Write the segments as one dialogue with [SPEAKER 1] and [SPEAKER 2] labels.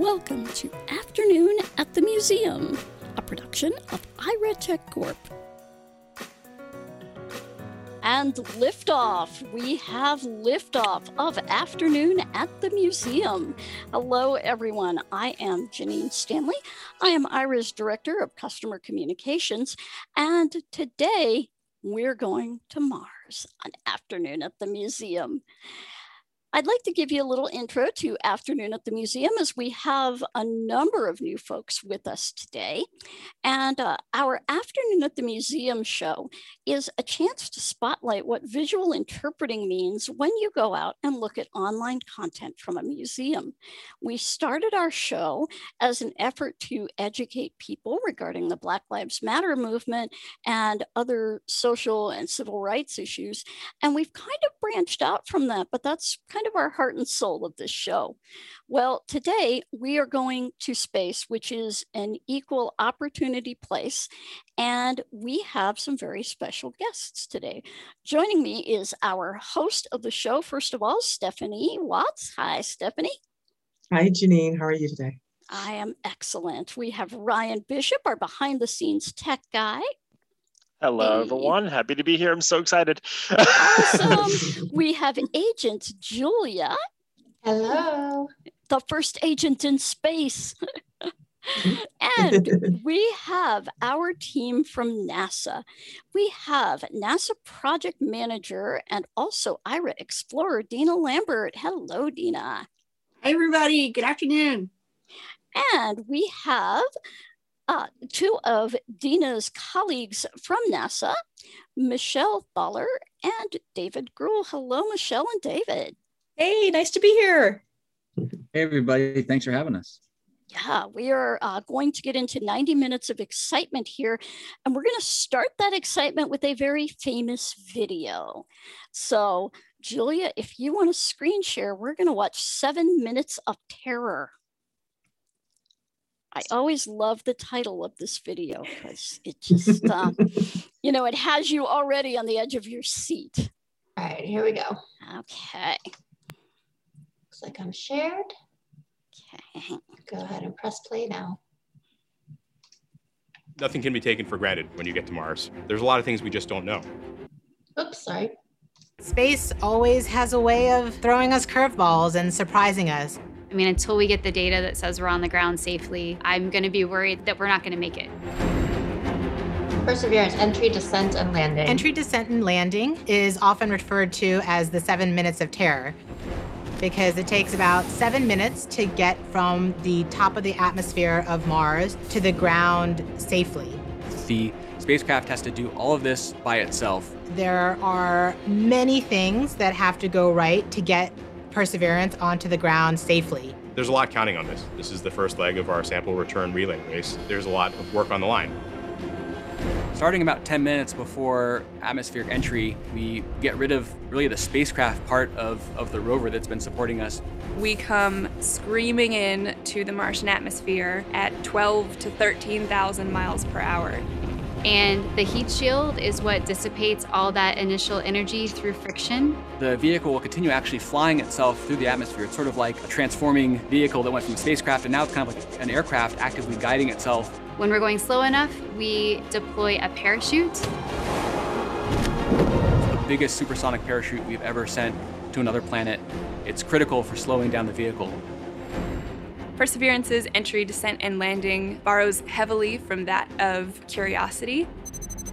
[SPEAKER 1] Welcome to Afternoon at the Museum, a production of Aira Tech Corp. And liftoff. We have liftoff of Afternoon at the Museum. Hello, everyone. I am Janine Stanley. I am Aira's Director of Customer Communications. And today we're going to Mars on Afternoon at the Museum. I'd like to give you a little intro to Afternoon at the Museum as we have a number of new folks with us today. And uh, our Afternoon at the Museum show is a chance to spotlight what visual interpreting means when you go out and look at online content from a museum. We started our show as an effort to educate people regarding the Black Lives Matter movement and other social and civil rights issues. And we've kind of branched out from that, but that's kind kind of our heart and soul of this show. Well, today we are going to space, which is an equal opportunity place, and we have some very special guests today. Joining me is our host of the show, first of all, Stephanie Watts. Hi, Stephanie.
[SPEAKER 2] Hi, Janine. How are you today?
[SPEAKER 1] I am excellent. We have Ryan Bishop, our behind the scenes tech guy.
[SPEAKER 3] Hello, hey. everyone. Happy to be here. I'm so excited.
[SPEAKER 1] Awesome. we have Agent Julia.
[SPEAKER 4] Hello.
[SPEAKER 1] The first agent in space. and we have our team from NASA. We have NASA project manager and also Aira Explorer, Dina Lambert. Hello, Dina.
[SPEAKER 5] Hi, everybody. Good afternoon.
[SPEAKER 1] And we have uh, two of Dina's colleagues from NASA, Michelle Thaller and David Gruel. Hello, Michelle and David.
[SPEAKER 6] Hey, nice to be here.
[SPEAKER 7] Hey, everybody. Thanks for having us.
[SPEAKER 1] Yeah, we are uh, going to get into 90 minutes of excitement here, and we're going to start that excitement with a very famous video. So, Julia, if you want to screen share, we're going to watch seven minutes of terror. I always love the title of this video because it just, uh, you know, it has you already on the edge of your seat.
[SPEAKER 4] All right, here we go.
[SPEAKER 1] Okay.
[SPEAKER 4] Looks like I'm shared.
[SPEAKER 1] Okay.
[SPEAKER 4] Go ahead and press play now.
[SPEAKER 8] Nothing can be taken for granted when you get to Mars. There's a lot of things we just don't know.
[SPEAKER 4] Oops, sorry.
[SPEAKER 9] Space always has a way of throwing us curveballs and surprising us.
[SPEAKER 10] I mean, until we get the data that says we're on the ground safely, I'm going to be worried that we're not going to make it.
[SPEAKER 4] Perseverance, entry, descent, and landing.
[SPEAKER 9] Entry, descent, and landing is often referred to as the seven minutes of terror because it takes about seven minutes to get from the top of the atmosphere of Mars to the ground safely.
[SPEAKER 7] The spacecraft has to do all of this by itself.
[SPEAKER 9] There are many things that have to go right to get Perseverance onto the ground safely.
[SPEAKER 8] There's a lot counting on this. This is the first leg of our sample return relay race. There's a lot of work on the line.
[SPEAKER 7] Starting about 10 minutes before atmospheric entry, we get rid of really the spacecraft part of, of the rover that's been supporting us.
[SPEAKER 11] We come screaming in to the Martian atmosphere at 12 to 13,000 miles per hour.
[SPEAKER 10] And the heat shield is what dissipates all that initial energy through friction.
[SPEAKER 7] The vehicle will continue actually flying itself through the atmosphere. It's sort of like a transforming vehicle that went from a spacecraft and now it's kind of like an aircraft actively guiding itself.
[SPEAKER 10] When we're going slow enough, we deploy a parachute.
[SPEAKER 7] The biggest supersonic parachute we've ever sent to another planet. It's critical for slowing down the vehicle.
[SPEAKER 11] Perseverance's entry, descent, and landing borrows heavily from that of Curiosity.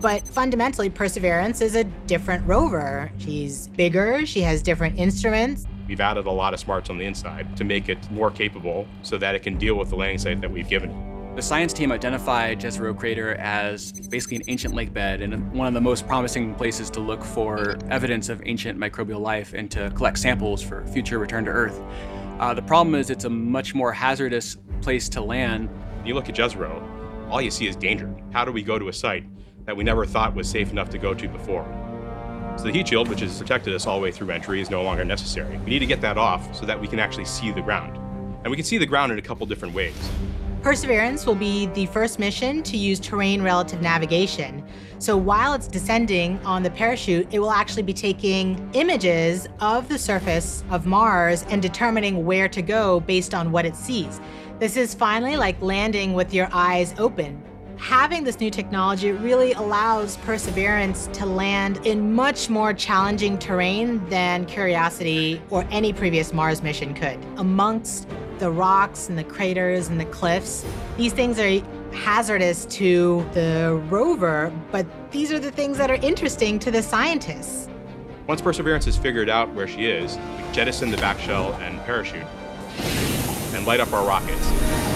[SPEAKER 9] But fundamentally, Perseverance is a different rover. She's bigger, she has different instruments.
[SPEAKER 8] We've added a lot of smarts on the inside to make it more capable so that it can deal with the landing site that we've given it.
[SPEAKER 7] The science team identified Jezero Crater as basically an ancient lake bed and one of the most promising places to look for evidence of ancient microbial life and to collect samples for future return to Earth. Uh, the problem is it's a much more hazardous place to land.
[SPEAKER 8] You look at Jezero, all you see is danger. How do we go to a site that we never thought was safe enough to go to before? So the heat shield, which has protected us all the way through entry, is no longer necessary. We need to get that off so that we can actually see the ground. And we can see the ground in a couple different ways.
[SPEAKER 9] Perseverance will be the first mission to use terrain relative navigation. So while it's descending on the parachute, it will actually be taking images of the surface of Mars and determining where to go based on what it sees. This is finally like landing with your eyes open. Having this new technology really allows Perseverance to land in much more challenging terrain than Curiosity or any previous Mars mission could. Amongst the rocks and the craters and the cliffs. These things are hazardous to the rover, but these are the things that are interesting to the scientists.
[SPEAKER 8] Once Perseverance has figured out where she is, we jettison the back shell and parachute and light up our rockets.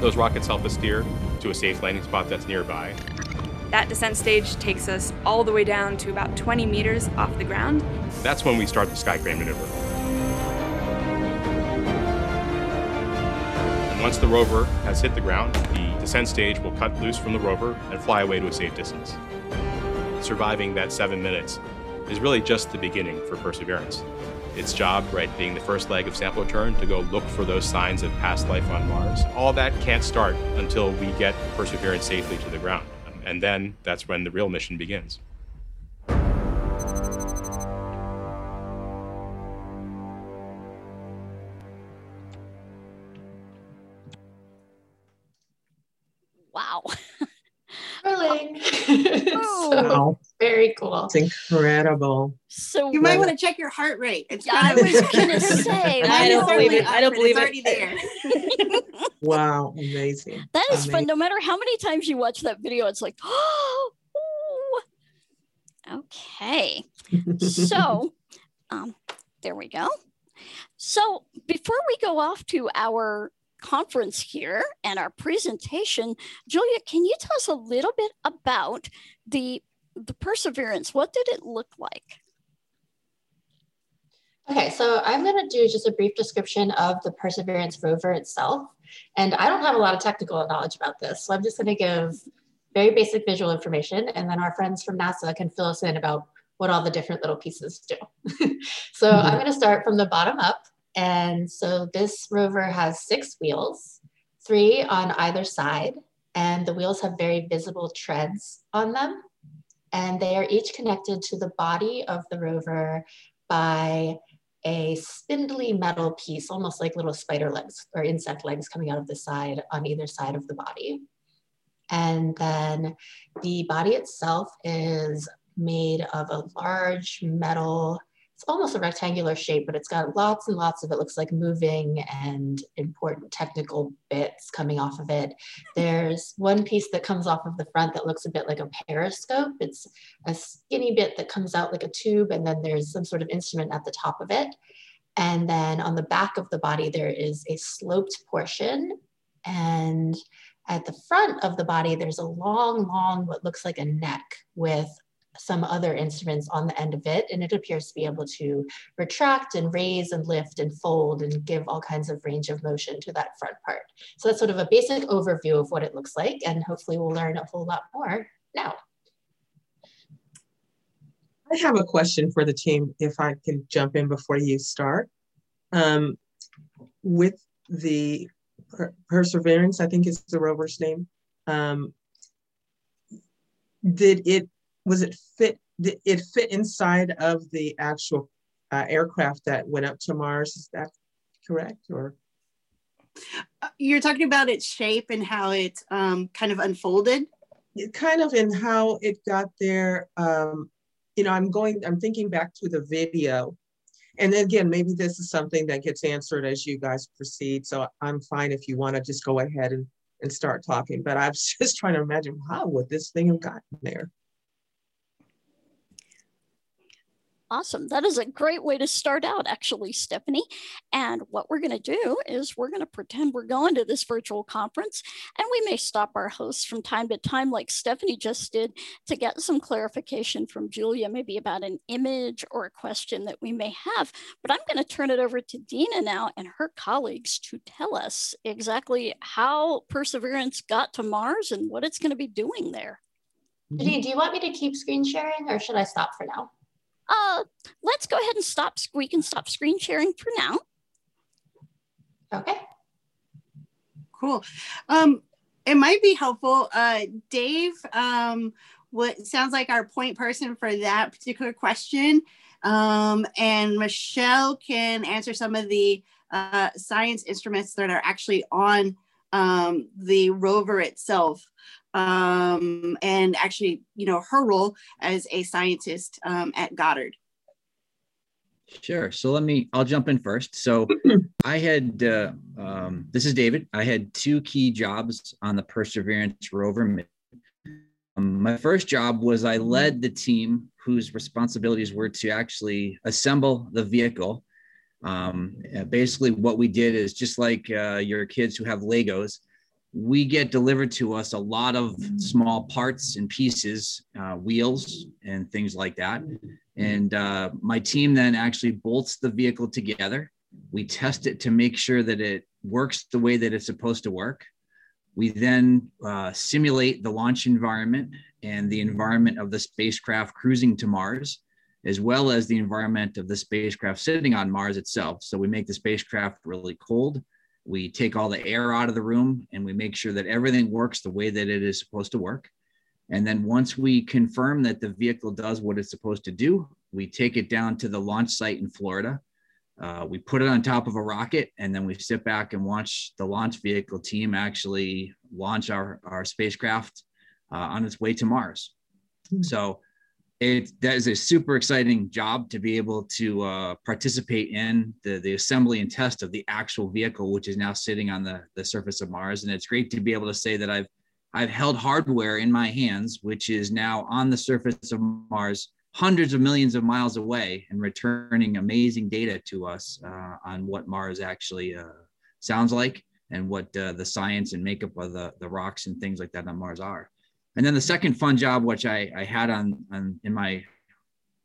[SPEAKER 8] Those rockets help us steer to a safe landing spot that's nearby.
[SPEAKER 11] That descent stage takes us all the way down to about 20 meters off the ground.
[SPEAKER 8] That's when we start the sky crane maneuver. Once the rover has hit the ground, the descent stage will cut loose from the rover and fly away to a safe distance. Surviving that seven minutes is really just the beginning for Perseverance. Its job, right, being the first leg of sample return to go look for those signs of past life on Mars. All that can't start until we get Perseverance safely to the ground. And then that's when the real mission begins.
[SPEAKER 4] Cool.
[SPEAKER 2] It's incredible.
[SPEAKER 1] So
[SPEAKER 5] You might want to check your heart rate. It's
[SPEAKER 1] Yeah, I was gonna say,
[SPEAKER 6] I don't believe it. I don't believe
[SPEAKER 5] it's
[SPEAKER 6] it.
[SPEAKER 5] already there.
[SPEAKER 2] Wow, amazing.
[SPEAKER 1] that is fun. No matter how many times you watch that video, it's like, oh, okay. So, um, there we go. So, before we go off to our conference here and our presentation, Julia, can you tell us a little bit about the the perseverance? What did it look like?
[SPEAKER 4] Okay, so I'm going to do just a brief description of the Perseverance rover itself. And I don't have a lot of technical knowledge about this, so I'm just going to give very basic visual information, and then our friends from NASA can fill us in about what all the different little pieces do. so I'm going to start from the bottom up. And so this rover has six wheels, three on either side, and the wheels have very visible treads on them. And they are each connected to the body of the rover by a spindly metal piece, almost like little spider legs or insect legs coming out of the side on either side of the body. And then the body itself is made of a large metal, it's almost a rectangular shape, but it's got lots and lots of it looks like moving and important technical bits coming off of it. There's one piece that comes off of the front that looks a bit like a periscope. It's a skinny bit that comes out like a tube, and then there's some sort of instrument at the top of it. And then on the back of the body, there is a sloped portion. And at the front of the body, there's a long, long, what looks like a neck with some other instruments on the end of it. And it appears to be able to retract and raise and lift and fold and give all kinds of range of motion to that front part. So that's sort of a basic overview of what it looks like. And hopefully we'll learn a whole lot more now.
[SPEAKER 2] I have a question for the team, if I can jump in before you start. Um, with the per- Perseverance, I think is the rover's name. Um, did it, was it fit, did it fit inside of the actual uh, aircraft that went up to Mars? Is that correct? Or
[SPEAKER 5] Uh, You're talking about its shape and how it um, kind of unfolded.
[SPEAKER 2] it kind of in how it got there um you know i'm going i'm thinking back to the video and then again maybe this is something that gets answered as you guys proceed so i'm fine if you want to just go ahead and and start talking but i was just trying to imagine how would this thing have gotten there
[SPEAKER 1] Awesome. That is a great way to start out, actually, Stephanie. And what we're going to do is we're going to pretend we're going to this virtual conference, and we may stop our hosts from time to time, like Stephanie just did, to get some clarification from Julia, maybe about an image or a question that we may have. But I'm going to turn it over to Dina now and her colleagues to tell us exactly how Perseverance got to Mars and what it's going to be doing there.
[SPEAKER 4] Janine, do you want me to keep screen sharing or should I stop for now?
[SPEAKER 1] Uh, let's go ahead and stop. We can stop screen sharing for now.
[SPEAKER 4] Okay.
[SPEAKER 5] cool. Um, it might be helpful. Uh, Dave, um, what sounds like our point person for that particular question. Um, and Michelle can answer some of the uh, science instruments that are actually on um, the rover itself. Um, and actually, you know, her role as a scientist um, at Goddard.
[SPEAKER 12] Sure. So let me, I'll jump in first. So I had, uh, um, this is David. I had two key jobs on the Perseverance rover. Um, my first job was I led the team whose responsibilities were to actually assemble the vehicle. Um, basically, what we did is just like uh, your kids who have Legos, we get delivered to us a lot of small parts and pieces, uh, wheels and things like that. And uh, my team then actually bolts the vehicle together. We test it to make sure that it works the way that it's supposed to work. We then uh, simulate the launch environment and the environment of the spacecraft cruising to Mars, as well as the environment of the spacecraft sitting on Mars itself. So we make the spacecraft really cold. We take all the air out of the room and we make sure that everything works the way that it is supposed to work. And then once we confirm that the vehicle does what it's supposed to do, we take it down to the launch site in Florida. Uh, we put it on top of a rocket and then we sit back and watch the launch vehicle team actually launch our, our spacecraft uh, on its way to Mars. Mm-hmm. So it that is a super exciting job to be able to uh, participate in the, the assembly and test of the actual vehicle, which is now sitting on the, the surface of Mars. And it's great to be able to say that I've I've held hardware in my hands, which is now on the surface of Mars, hundreds of millions of miles away, and returning amazing data to us uh, on what Mars actually uh, sounds like and what uh, the science and makeup of the, the rocks and things like that on Mars are. And then the second fun job, which I, I had on, on in my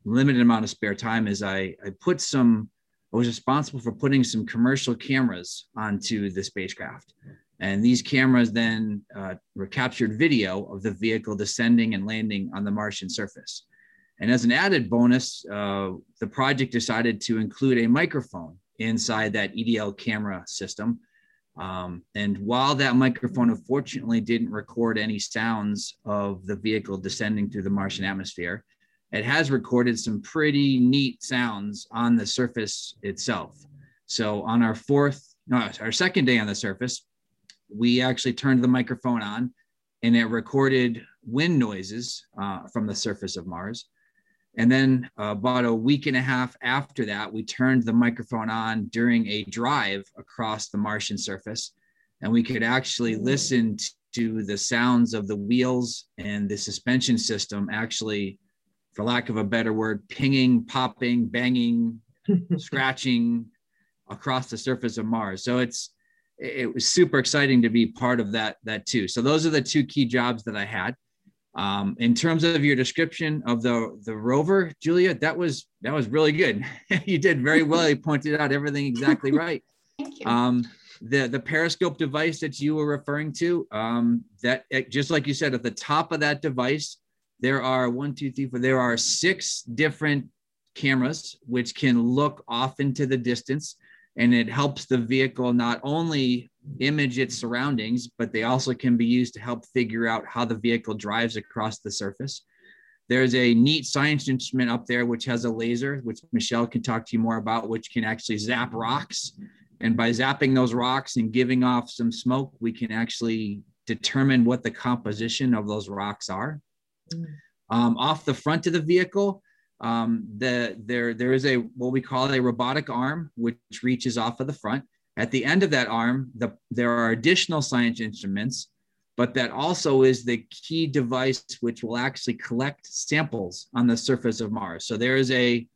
[SPEAKER 12] limited amount of spare time, is I, I put some, I was responsible for putting some commercial cameras onto the spacecraft. And these cameras then uh, were captured video of the vehicle descending and landing on the Martian surface. And as an added bonus, uh, the project decided to include a microphone inside that EDL camera system. Um, and while that microphone unfortunately didn't record any sounds of the vehicle descending through the Martian atmosphere, it has recorded some pretty neat sounds on the surface itself. So on our fourth, no, our second day on the surface, we actually turned the microphone on and it recorded wind noises uh, from the surface of Mars. And then uh, about a week and a half after that, we turned the microphone on during a drive across the Martian surface. And we could actually listen to the sounds of the wheels and the suspension system actually, for lack of a better word, pinging, popping, banging, scratching across the surface of Mars. So it's it was super exciting to be part of that that too. So those are the two key jobs that I had. Um, in terms of your description of the the rover, Julia, that was that was really good. you did very well. You pointed out everything exactly right.
[SPEAKER 4] Thank you.
[SPEAKER 12] Um, the the periscope device that you were referring to, um, that just like you said, at the top of that device, there are one, two, three, four. There are six different cameras which can look off into the distance and it helps the vehicle not only image its surroundings, but they also can be used to help figure out how the vehicle drives across the surface. There's a neat science instrument up there which has a laser, which Michelle can talk to you more about, which can actually zap rocks. And by zapping those rocks and giving off some smoke, we can actually determine what the composition of those rocks are. Mm. Um, off the front of the vehicle, um, the, there, there is a what we call a robotic arm, which reaches off of the front. At the end of that arm, the, there are additional science instruments, but that also is the key device which will actually collect samples on the surface of Mars. So there is a,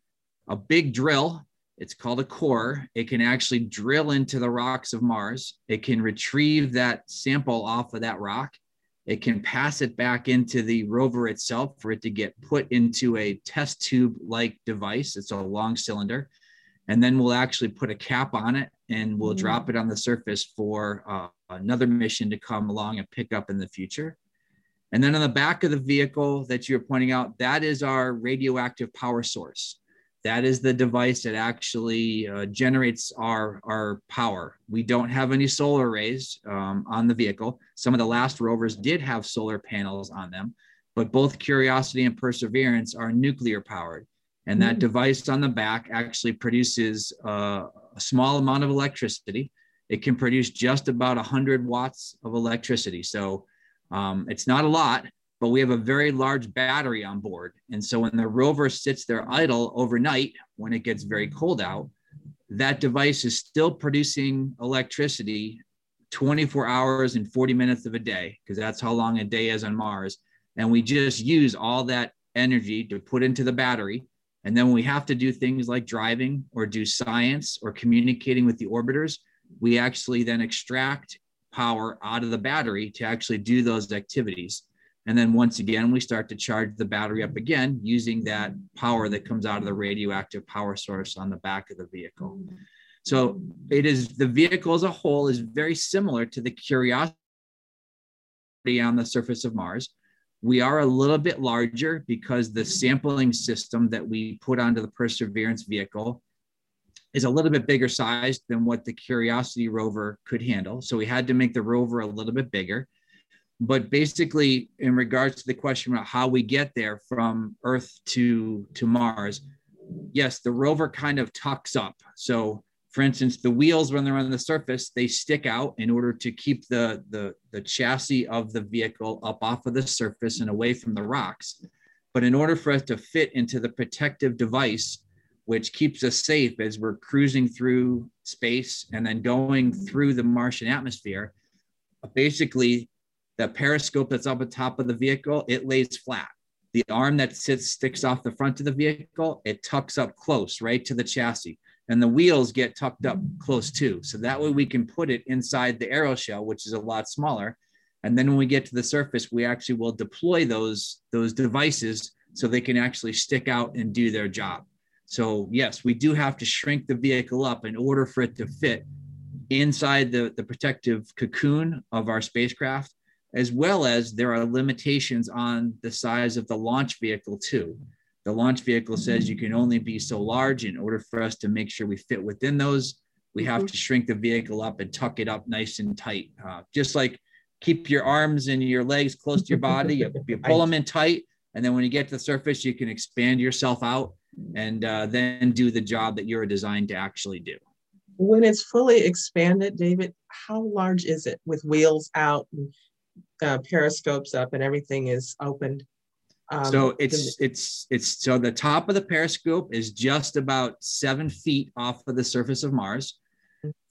[SPEAKER 12] a big drill. It's called a core. It can actually drill into the rocks of Mars. It can retrieve that sample off of that rock it can pass it back into the rover itself for it to get put into a test tube like device. It's a long cylinder. And then we'll actually put a cap on it and we'll mm-hmm. drop it on the surface for uh, another mission to come along and pick up in the future. And then on the back of the vehicle that you're pointing out, that is our radioactive power source. That is the device that actually uh, generates our, our power. We don't have any solar arrays um, on the vehicle. Some of the last rovers did have solar panels on them, but both Curiosity and Perseverance are nuclear powered. And that mm. device on the back actually produces uh, a small amount of electricity. It can produce just about 100 watts of electricity. So um, it's not a lot, but we have a very large battery on board. And so when the rover sits there idle overnight, when it gets very cold out, that device is still producing electricity 24 hours and 40 minutes of a day, because that's how long a day is on Mars. And we just use all that energy to put into the battery. And then when we have to do things like driving or do science or communicating with the orbiters, we actually then extract power out of the battery to actually do those activities. And then once again, we start to charge the battery up again using that power that comes out of the radioactive power source on the back of the vehicle. So it is the vehicle as a whole is very similar to the Curiosity on the surface of Mars. We are a little bit larger because the sampling system that we put onto the Perseverance vehicle is a little bit bigger sized than what the Curiosity rover could handle. So we had to make the rover a little bit bigger. But basically, in regards to the question about how we get there from Earth to, to Mars, yes, the rover kind of tucks up. So for instance, the wheels, when they're on the surface, they stick out in order to keep the, the, the chassis of the vehicle up off of the surface and away from the rocks. But in order for us to fit into the protective device, which keeps us safe as we're cruising through space and then going through the Martian atmosphere, basically the periscope that's up at top of the vehicle, it lays flat. The arm that sits sticks off the front of the vehicle, it tucks up close, right to the chassis. And the wheels get tucked up close too. So that way we can put it inside the aeroshell, which is a lot smaller. And then when we get to the surface, we actually will deploy those, those devices so they can actually stick out and do their job. So yes, we do have to shrink the vehicle up in order for it to fit inside the, the protective cocoon of our spacecraft as well as there are limitations on the size of the launch vehicle too. The launch vehicle says you can only be so large in order for us to make sure we fit within those. We have to shrink the vehicle up and tuck it up nice and tight. Uh, just like keep your arms and your legs close to your body, you, you pull them in tight. And then when you get to the surface, you can expand yourself out and uh, then do the job that you're designed to actually do.
[SPEAKER 2] When it's fully expanded, David, how large is it with wheels out and uh, periscopes up and everything is opened.
[SPEAKER 12] Um, so it's it's it's so the top of the periscope is just about seven feet off of the surface of Mars.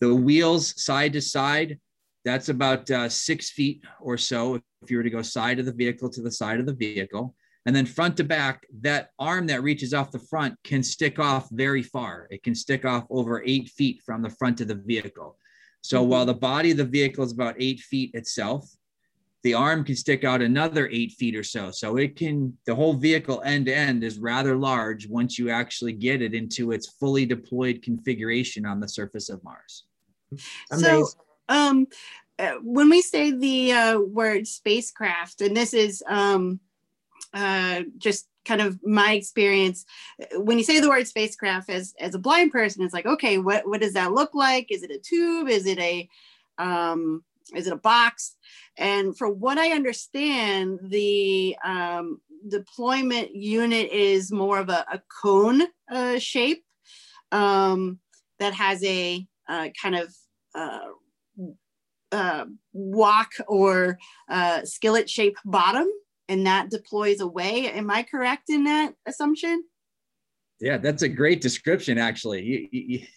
[SPEAKER 12] The wheels side to side, that's about uh, six feet or so. If you were to go side of the vehicle to the side of the vehicle, and then front to back, that arm that reaches off the front can stick off very far. It can stick off over eight feet from the front of the vehicle. So mm-hmm. while the body of the vehicle is about eight feet itself, the arm can stick out another eight feet or so. So it can, the whole vehicle end to end is rather large once you actually get it into its fully deployed configuration on the surface of Mars.
[SPEAKER 5] Amazing. So, um, uh, when we say the uh, word spacecraft, and this is um, uh, just kind of my experience, when you say the word spacecraft as, as a blind person, it's like, okay, what, what does that look like? Is it a tube? Is it a, um, is it a box? And from what I understand, the um, deployment unit is more of a, a cone uh, shape um, that has a uh, kind of uh, uh walk or uh, skillet shaped bottom, and that deploys away. Am I correct in that assumption?
[SPEAKER 12] Yeah, that's a great description. Actually, you, you,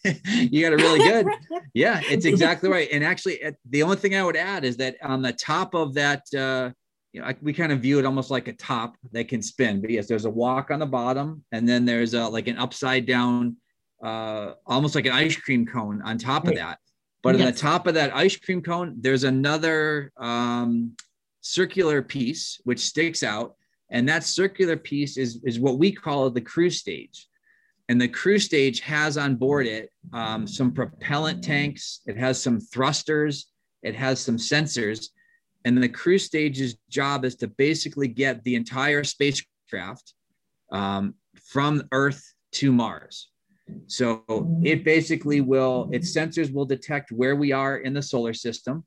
[SPEAKER 12] you got it really good. yeah, it's exactly right. And actually, the only thing I would add is that on the top of that, uh, you know, we kind of view it almost like a top that can spin. But yes, there's a walk on the bottom, and then there's a like an upside down, uh, almost like an ice cream cone on top of that. But yes. on the top of that ice cream cone, there's another um, circular piece which sticks out, and that circular piece is is what we call the cruise stage. And the cruise stage has on board it um, some propellant tanks, it has some thrusters, it has some sensors. And the cruise stage's job is to basically get the entire spacecraft um, from Earth to Mars. So it basically will, its sensors will detect where we are in the solar system.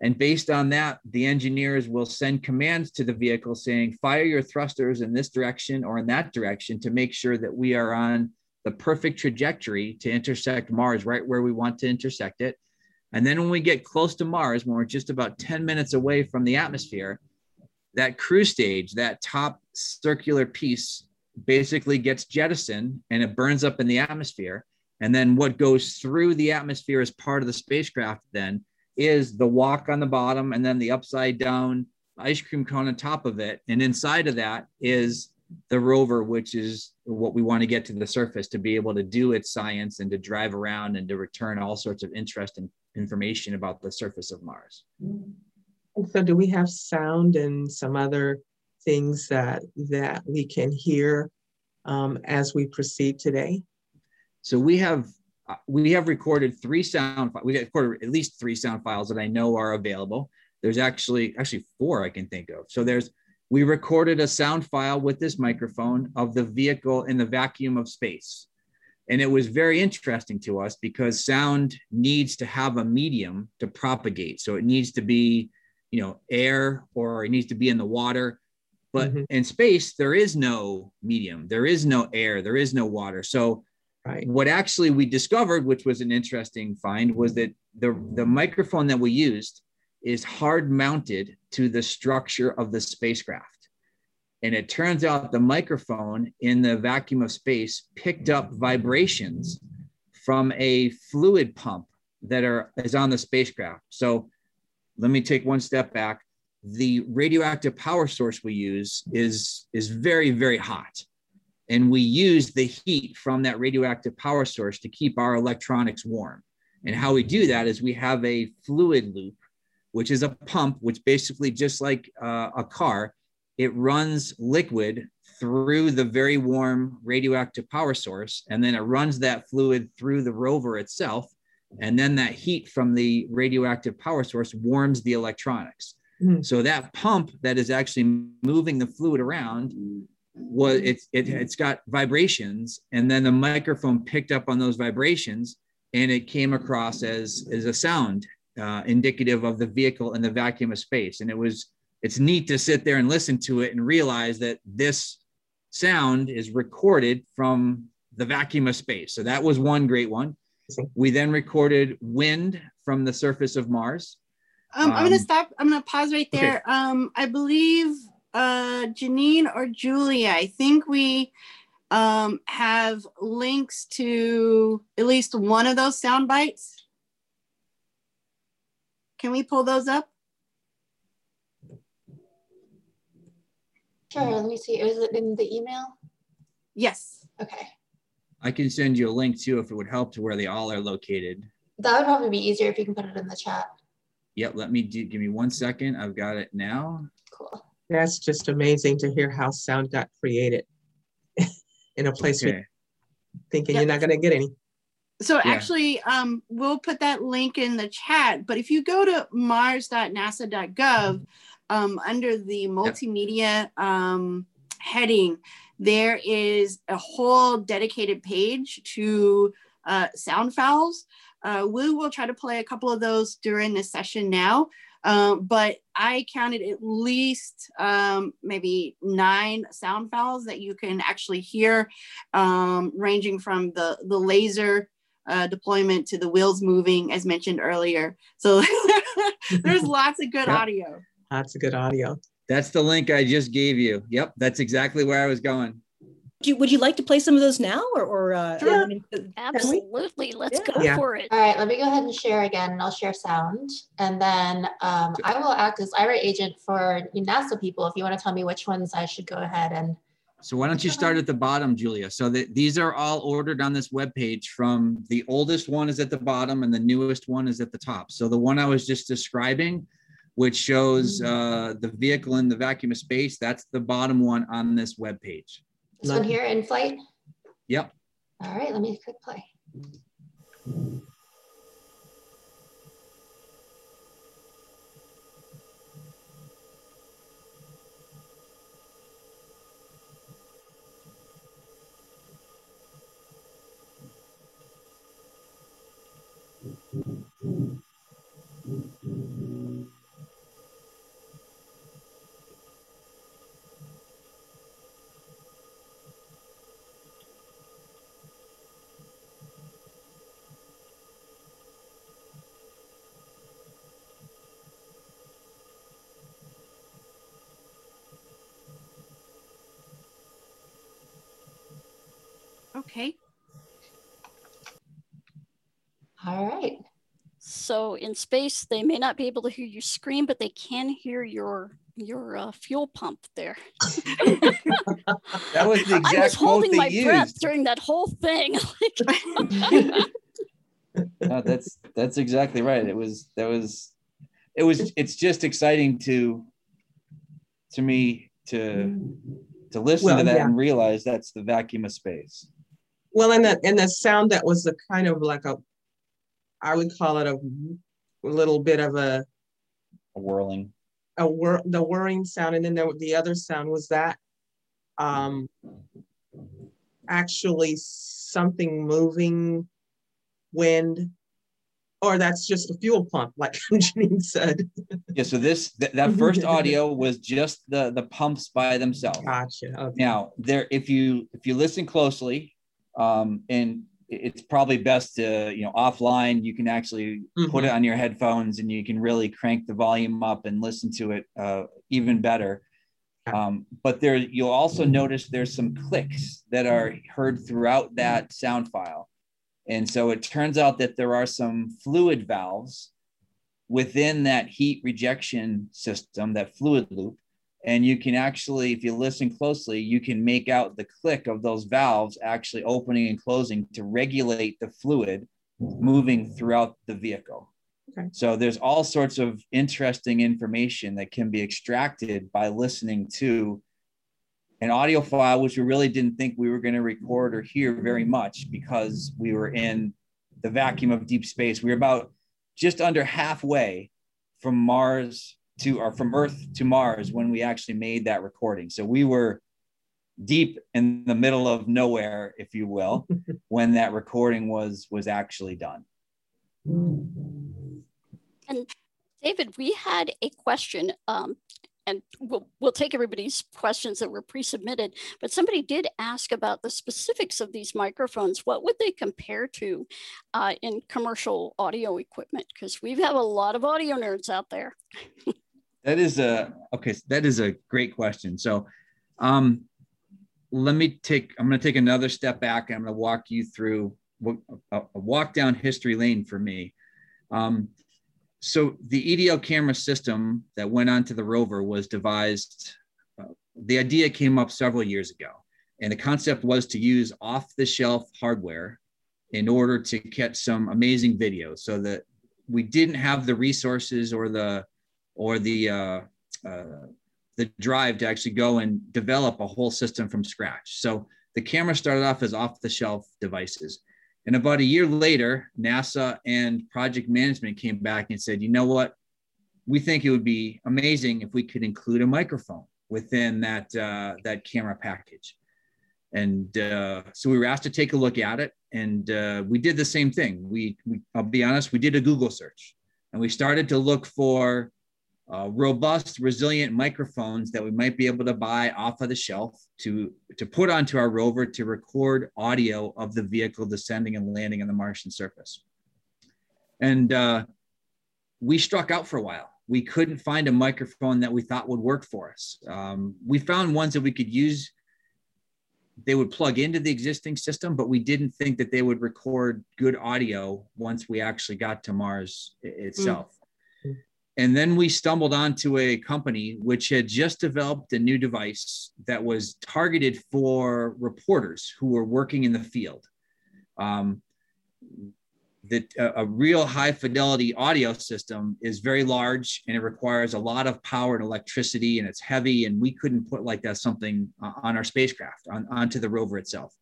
[SPEAKER 12] And based on that, the engineers will send commands to the vehicle saying, fire your thrusters in this direction or in that direction to make sure that we are on the perfect trajectory to intersect Mars right where we want to intersect it. And then when we get close to Mars, when we're just about 10 minutes away from the atmosphere, that cruise stage, that top circular piece basically gets jettisoned and it burns up in the atmosphere. And then what goes through the atmosphere as part of the spacecraft then is the walk on the bottom and then the upside down ice cream cone on top of it. And inside of that is the rover, which is what we want to get to the surface to be able to do its science and to drive around and to return all sorts of interesting information about the surface of Mars.
[SPEAKER 2] And so do we have sound and some other things that that we can hear um, as we proceed today?
[SPEAKER 12] So we have uh, we have recorded three sound we have recorded at least three sound files that I know are available. There's actually actually four I can think of. So there's we recorded a sound file with this microphone of the vehicle in the vacuum of space. And it was very interesting to us because sound needs to have a medium to propagate. So it needs to be, you know, air or it needs to be in the water. But mm-hmm. in space, there is no medium, there is no air, there is no water. So, right. what actually we discovered, which was an interesting find, was that the, the microphone that we used is hard mounted to the structure of the spacecraft. And it turns out the microphone in the vacuum of space picked up vibrations from a fluid pump that are is on the spacecraft. So let me take one step back the radioactive power source we use is is very very hot and we use the heat from that radioactive power source to keep our electronics warm and how we do that is we have a fluid loop which is a pump which basically just like uh, a car it runs liquid through the very warm radioactive power source and then it runs that fluid through the rover itself and then that heat from the radioactive power source warms the electronics Mm. So that pump that is actually moving the fluid around was it's it, it's got vibrations and then the microphone picked up on those vibrations and it came across as as a sound uh, indicative of the vehicle in the vacuum of space and it was it's neat to sit there and listen to it and realize that this sound is recorded from the vacuum of space so that was one great one we then recorded wind from the surface of mars
[SPEAKER 5] um, I'm gonna um, stop. I'm gonna pause right there. Okay. Um, I believe uh, Janine or Julia. I think we um, have links to at least one of those sound bites. Can we pull those up?
[SPEAKER 4] Sure. Let me see. Is it in the email?
[SPEAKER 5] Yes.
[SPEAKER 4] Okay.
[SPEAKER 12] I can send you a link too if it would help to where they all are located.
[SPEAKER 4] That would probably be easier if you can put it in the chat.
[SPEAKER 12] Yep, let me do, give me one second. I've got it now.
[SPEAKER 4] Cool.
[SPEAKER 2] That's just amazing to hear how sound got created in a place okay. thinking yep. you're not going to get any.
[SPEAKER 5] So yeah. actually, um, we'll put that link in the chat. But if you go to mars.nasa.gov, um, under the multimedia um, heading, there is a whole dedicated page to uh, sound files. Uh, we will try to play a couple of those during this session now. Um, but I counted at least um, maybe nine sound files that you can actually hear, um, ranging from the, the laser uh, deployment to the wheels moving, as mentioned earlier. So there's lots of good audio.
[SPEAKER 2] Lots of good audio.
[SPEAKER 12] That's the link I just gave you. Yep, that's exactly where I was going
[SPEAKER 6] you, would you like to play some of those now or, or uh,
[SPEAKER 1] sure. I mean, absolutely let's yeah. go yeah. for it
[SPEAKER 4] all right let me go ahead and share again and i'll share sound and then um, i will act as aira agent for nasa people if you want to tell me which ones i should go ahead and
[SPEAKER 12] so why don't you start at the bottom julia so that these are all ordered on this web page from the oldest one is at the bottom and the newest one is at the top so the one i was just describing which shows mm. uh, the vehicle in the vacuum of space that's the bottom one on this web page
[SPEAKER 4] this one here in flight?
[SPEAKER 12] Yep.
[SPEAKER 4] All right, let me click play.
[SPEAKER 5] Okay.
[SPEAKER 4] All right.
[SPEAKER 1] So in space, they may not be able to hear you scream, but they can hear your your uh, fuel pump there.
[SPEAKER 12] That was the exact thing.
[SPEAKER 1] I was holding my
[SPEAKER 12] they
[SPEAKER 1] breath during that whole thing.
[SPEAKER 12] No, that's that's exactly right. It was that was it was it's just exciting to to me to to listen
[SPEAKER 2] Well,
[SPEAKER 12] to that
[SPEAKER 2] yeah.
[SPEAKER 12] and realize that's the vacuum of space.
[SPEAKER 2] Well, and that and the sound that was a kind of like a, I would call it a, little bit of a
[SPEAKER 12] A whirling.
[SPEAKER 2] a whir the whirring sound, and then there, the other sound was that, um, actually something moving, wind, or that's just a fuel pump, like Janine said.
[SPEAKER 12] Yeah, so this th- that first audio was just the the pumps by themselves.
[SPEAKER 2] Gotcha. Okay.
[SPEAKER 12] Now, there, if you if you listen closely, um, and it's probably best to you know offline. You can actually put it on your headphones, and you can really crank the volume up and listen to it uh, even better. Um, but there, you'll also notice there's some clicks that are heard throughout that sound file, and so it turns out that there are some fluid valves within that heat rejection system, that fluid loop. And you can actually, if you listen closely, you can make out the click of those valves actually opening and closing to regulate the fluid moving throughout the vehicle.
[SPEAKER 2] Okay.
[SPEAKER 12] So there's all sorts of interesting information that can be extracted by listening to an audio file, which we really didn't think we were going to record or hear very much because we were in the vacuum of deep space. We were about just under halfway from Mars to or from Earth to Mars when we actually made that recording. So we were deep in the middle of nowhere, if you will, when that recording was was actually done.
[SPEAKER 1] And David, we had a question, um, and we'll, we'll take everybody's questions that were pre-submitted, but somebody did ask about the specifics of these microphones. What would they compare to uh, in commercial audio equipment? Because we have a lot of audio nerds out there.
[SPEAKER 12] That is a okay. That is a great question. So, um, let me take. I'm going to take another step back. I'm going to walk you through a, walk down history lane for me. Um, so the EDL camera system that went onto the rover was devised. Uh, the idea came up several years ago, and the concept was to use off-the-shelf hardware in order to catch some amazing videos, so that we didn't have the resources or the or the uh, uh, the drive to actually go and develop a whole system from scratch. So the camera started off as off-the-shelf devices. And about a year later, NASA and project management came back and said, you know what? We think it would be amazing if we could include a microphone within that, uh, that camera package. And uh, so we were asked to take a look at it. And uh, we did the same thing. We, we, I'll be honest, we did a Google search and we started to look for uh, robust, resilient microphones that we might be able to buy off of the shelf to, to put onto our rover to record audio of the vehicle descending and landing on the Martian surface. And uh, we struck out for a while. We couldn't find a microphone that we thought would work for us. Um, we found ones that we could use. They would plug into the existing system, but we didn't think that they would record good audio once we actually got to Mars itself. And then we stumbled onto a company which had just developed a new device that was targeted for reporters who were working in the field. Um, that a, a real high fidelity audio system is very large and it requires a lot of power and electricity and it's heavy and we couldn't put like that something on our spacecraft on, onto the rover itself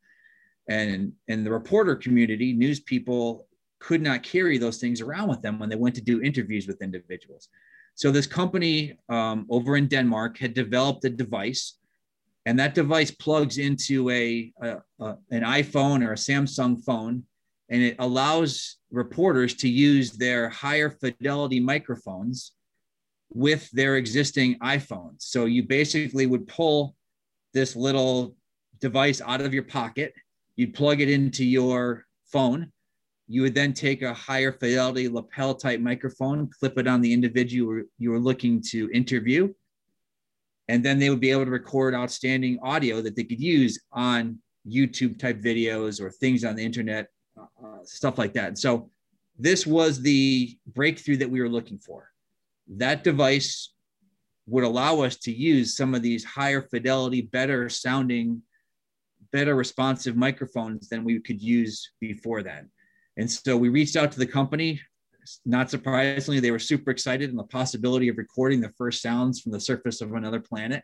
[SPEAKER 12] and and the reporter community news people could not carry those things around with them when they went to do interviews with individuals so this company um, over in denmark had developed a device and that device plugs into a, a, a an iphone or a samsung phone and it allows reporters to use their higher fidelity microphones with their existing iPhones. So you basically would pull this little device out of your pocket, you'd plug it into your phone. You would then take a higher fidelity lapel type microphone, clip it on the individual you were looking to interview, and then they would be able to record outstanding audio that they could use on YouTube type videos or things on the internet, uh, stuff like that. So this was the breakthrough that we were looking for. That device would allow us to use some of these higher fidelity, better sounding, better responsive microphones than we could use before that. And so we reached out to the company. Not surprisingly, they were super excited in the possibility of recording the first sounds from the surface of another planet.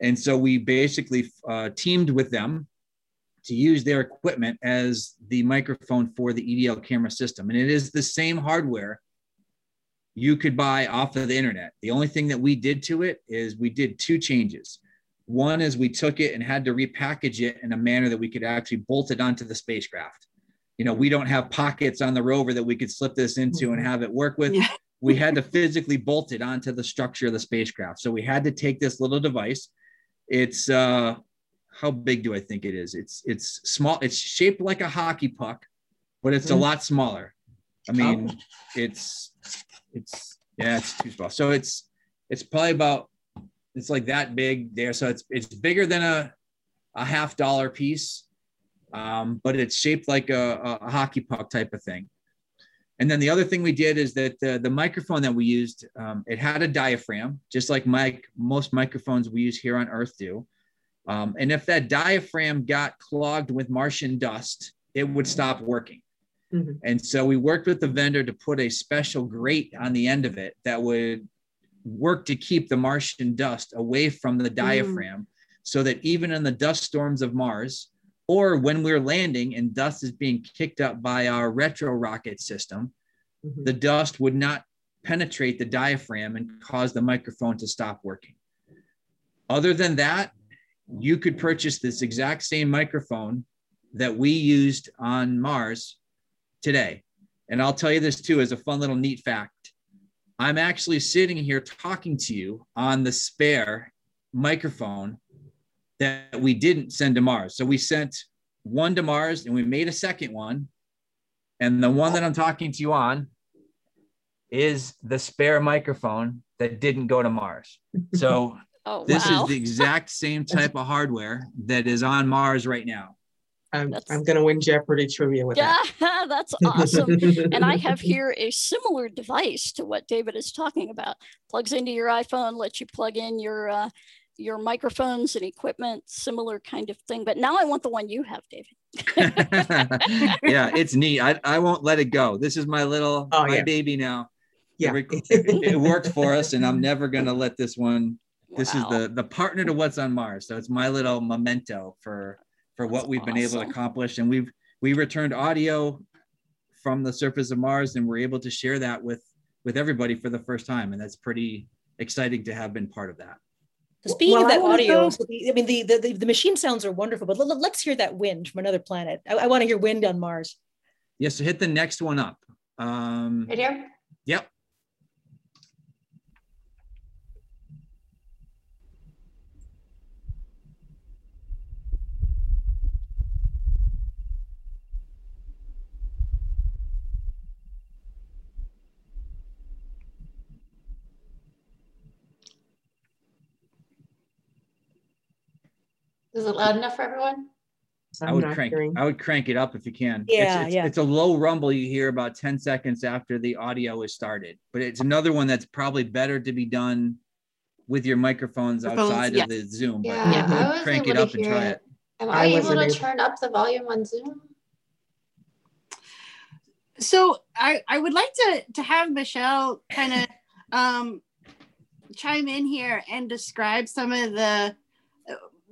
[SPEAKER 12] And so we basically uh, teamed with them to use their equipment as the microphone for the EDL camera system. And it is the same hardware you could buy off of the internet. The only thing that we did to it is we did two changes. One is we took it and had to repackage it in a manner that we could actually bolt it onto the spacecraft. You know, we don't have pockets on the rover that we could slip this into and mm-hmm. have it work with. Yeah. we had to physically bolt it onto the structure of the spacecraft. So we had to take this little device. It's uh how big do I think it is? It's it's small. It's shaped like a hockey puck, but it's mm. a mm-hmm. lot smaller. I mean, oh. it's it's yeah, it's too small. So it's it's probably about it's like that big there. So it's it's bigger than a a half dollar piece, um, but it's shaped like a, a hockey puck type of thing. And then the other thing we did is that the, the microphone that we used, um, it had a diaphragm, just like mic, most microphones we use here on Earth do. Um, and if that diaphragm got clogged with Martian dust, it would stop working. Mm-hmm. And so we worked with the vendor to put a special grate on the end of it that would work to keep the Martian dust away from the diaphragm mm. so that even in the dust storms of Mars, or when we're landing and dust is being kicked up by our retro rocket system, mm-hmm. the dust would not penetrate the diaphragm and cause the microphone to stop working. Other than that, you could purchase this exact same microphone that we used on Mars today. And I'll tell you this too as a fun little neat fact. I'm actually sitting here talking to you on the spare microphone that we didn't send to Mars. So we sent one to Mars and we made a second one. And the one that I'm talking to you on is the spare microphone that didn't go to Mars. So Oh, this wow. is the exact same type of hardware that is on Mars right now.
[SPEAKER 2] I'm, I'm going to win Jeopardy trivia with
[SPEAKER 1] yeah, that. That's awesome. and I have here a similar device to what David is talking about. Plugs into your iPhone, lets you plug in your uh, your microphones and equipment, similar kind of thing. But now I want the one you have, David.
[SPEAKER 12] yeah, it's neat. I, I won't let it go. This is my little oh, my yeah. baby now.
[SPEAKER 2] Yeah,
[SPEAKER 12] it, it worked for us, and I'm never going to let this one this is the the partner to what's on Mars. So it's my little memento for for That's what we've awesome. been able to accomplish. And we've we returned audio from the surface of Mars, and we're able to share that with with everybody for the first time. And that's pretty exciting to have been part of that.
[SPEAKER 6] Speaking well, of that I audio, I mean, the, the, the machine sounds are wonderful, but let, us hear that wind from another planet. I, I want to hear wind on Mars.
[SPEAKER 12] Yes, so hit the next one up. Um,
[SPEAKER 4] right here?
[SPEAKER 12] Yep.
[SPEAKER 4] Is it loud enough for everyone?
[SPEAKER 12] I would crank. Hearing. I would crank it up if you can.
[SPEAKER 6] Yeah,
[SPEAKER 12] it's, it's,
[SPEAKER 6] yeah.
[SPEAKER 12] It's a low rumble you hear about ten seconds after the audio is started, but it's another one that's probably better to be done with your microphones outside yeah. of the Zoom.
[SPEAKER 4] Yeah, yeah. crank it up and try it. it. Am I, I able to able. turn up the volume on Zoom?
[SPEAKER 5] So I I would like to to have Michelle kind of um chime in here and describe some of the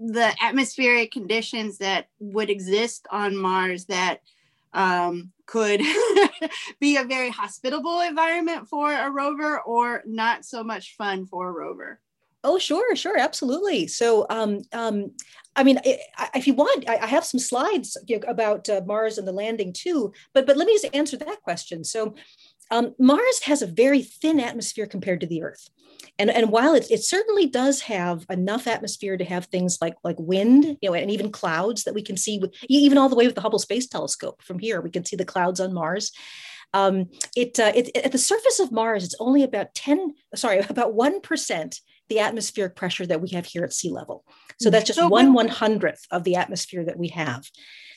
[SPEAKER 5] the atmospheric conditions that would exist on Mars that um, could be a very hospitable environment for a rover or not so much fun for a rover.
[SPEAKER 6] Oh, sure, sure, absolutely. So, um, um, I mean, if you want, I have some slides about uh, Mars and the landing too. But but let me just answer that question. So, um, Mars has a very thin atmosphere compared to the Earth. And, and while it, it certainly does have enough atmosphere to have things like like wind, you know, and even clouds that we can see with even all the way with the Hubble Space Telescope from here, we can see the clouds on Mars. Um, it, uh, it, at the surface of Mars, it's only about 10, sorry, about 1% the atmospheric pressure that we have here at sea level. So that's just so one one hundredth of the atmosphere that we have.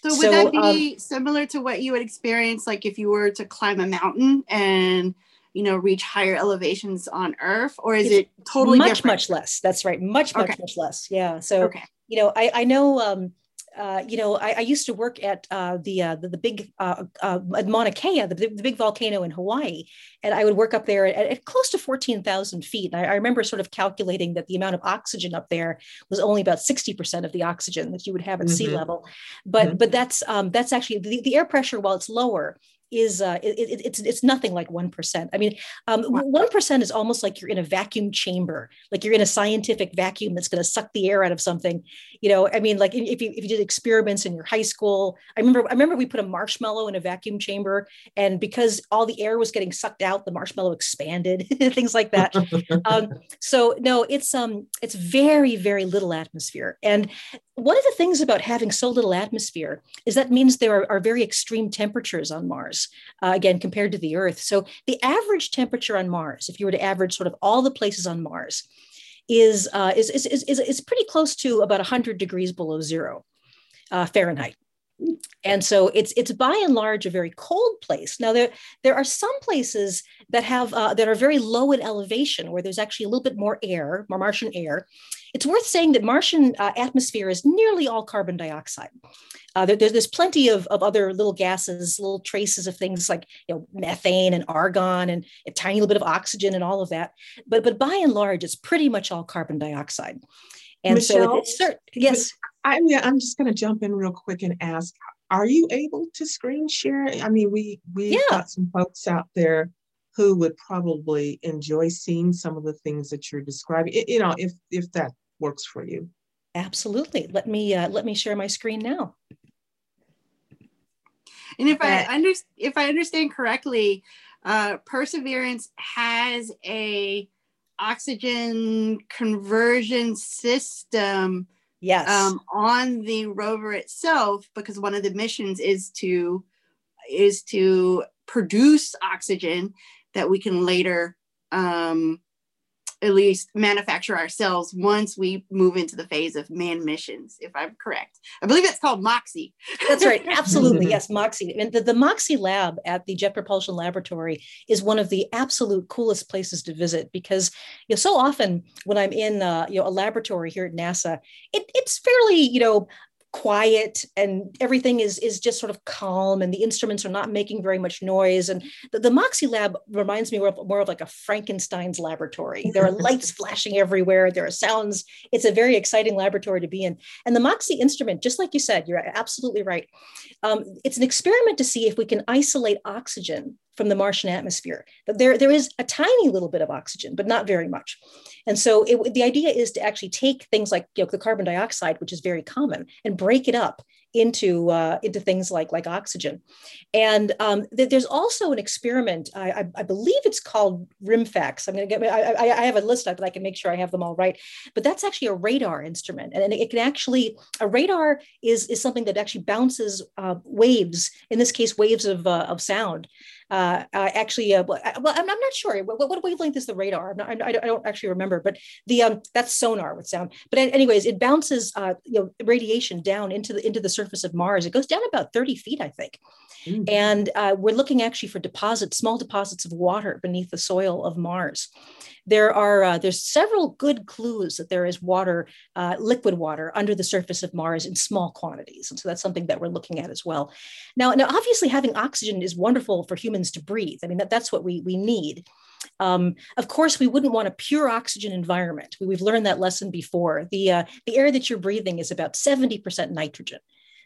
[SPEAKER 5] So would so, that be um, similar to what you would experience, like if you were to climb a mountain and you know reach higher elevations on Earth, or is it totally
[SPEAKER 6] much
[SPEAKER 5] different?
[SPEAKER 6] much less? That's right, much much okay. much less. Yeah. So okay. you know, I I know. Um, uh, you know, I, I, used to work at uh, the, uh, the, the big uh, uh, Mauna Kea, the, the, big volcano in Hawaii, and I would work up there at, at close to fourteen thousand feet. And I, I, remember sort of calculating that the amount of oxygen up there was only about sixty percent of the oxygen that you would have at mm-hmm. sea level. But mm-hmm. but that's um, that's actually the, the air pressure while it's lower is uh, it, it, it's it's nothing like one percent. I mean, um, one um, is almost like you're in a vacuum chamber, like you're in a scientific vacuum that's going to suck the air out of something. You know, I mean, like if you if you did experiments in your high school, I remember I remember we put a marshmallow in a vacuum chamber, and because all the air was getting sucked out, the marshmallow expanded, things like that. um, so no, it's um it's very very little atmosphere, and one of the things about having so little atmosphere is that means there are, are very extreme temperatures on Mars, uh, again, compared to the Earth. So the average temperature on Mars, if you were to average sort of all the places on Mars, is, uh, is, is, is, is, pretty close to about 100 degrees below zero uh, Fahrenheit. And so it's it's by and large a very cold place. Now there there are some places that have uh, that are very low in elevation where there's actually a little bit more air, more Martian air. It's worth saying that Martian uh, atmosphere is nearly all carbon dioxide. Uh, there, there's, plenty of, of other little gases, little traces of things like you know methane and argon and a tiny little bit of oxygen and all of that. But but by and large, it's pretty much all carbon dioxide. And Michelle, so it's cert- yes.
[SPEAKER 2] I'm I'm just gonna jump in real quick and ask, are you able to screen share? I mean, we we've yeah. got some folks out there who would probably enjoy seeing some of the things that you're describing. You know, if if that works for you.
[SPEAKER 6] Absolutely. Let me uh, let me share my screen now.
[SPEAKER 5] And if I under, if I understand correctly, uh, Perseverance has a oxygen conversion system
[SPEAKER 6] yes um,
[SPEAKER 5] on the rover itself because one of the missions is to is to produce oxygen that we can later um, at least manufacture ourselves once we move into the phase of manned missions, if I'm correct. I believe it's called MOXIE.
[SPEAKER 6] That's right. Absolutely. yes, MOXIE. And the, the MOXIE lab at the Jet Propulsion Laboratory is one of the absolute coolest places to visit because you know so often when I'm in uh, you know a laboratory here at NASA, it, it's fairly you know quiet and everything is is just sort of calm and the instruments are not making very much noise. And the, the moxie lab reminds me more of, more of like a frankenstein's laboratory. There are lights flashing everywhere. There are sounds. It's a very exciting laboratory to be in. And the moxie instrument just like you said you're absolutely right. Um, it's an experiment to see if we can isolate oxygen from the Martian atmosphere. There, there is a tiny little bit of oxygen, but not very much. And so it, the idea is to actually take things like you know, the carbon dioxide, which is very common, and break it up into uh, into things like like oxygen. And um, th- there's also an experiment. I, I, I, believe it's called RIMFAX. I'm going to get. I, I, have a list that I can make sure I have them all right. But that's actually a radar instrument, and it can actually a radar is is something that actually bounces uh, waves. In this case, waves of uh, of sound uh, uh, actually, uh, well, I'm, I'm, not sure what, what, wavelength is the radar. Not, i don't actually remember, but the um, that's sonar with sound. But anyways, it bounces uh, you know radiation down into the into the surface of Mars. It goes down about 30 feet, I think. Mm-hmm. And uh, we're looking actually for deposits, small deposits of water beneath the soil of Mars there are uh, there's several good clues that there is water, uh, liquid water, under the surface of Mars in small quantities, and so that's something that we're looking at as well. Now, now obviously having oxygen is wonderful for humans to breathe. I mean that, that's what we we need. Um, of course, we wouldn't want a pure oxygen environment. We, have learned that lesson before. The, uh, the air that you're breathing is about 70% nitrogen.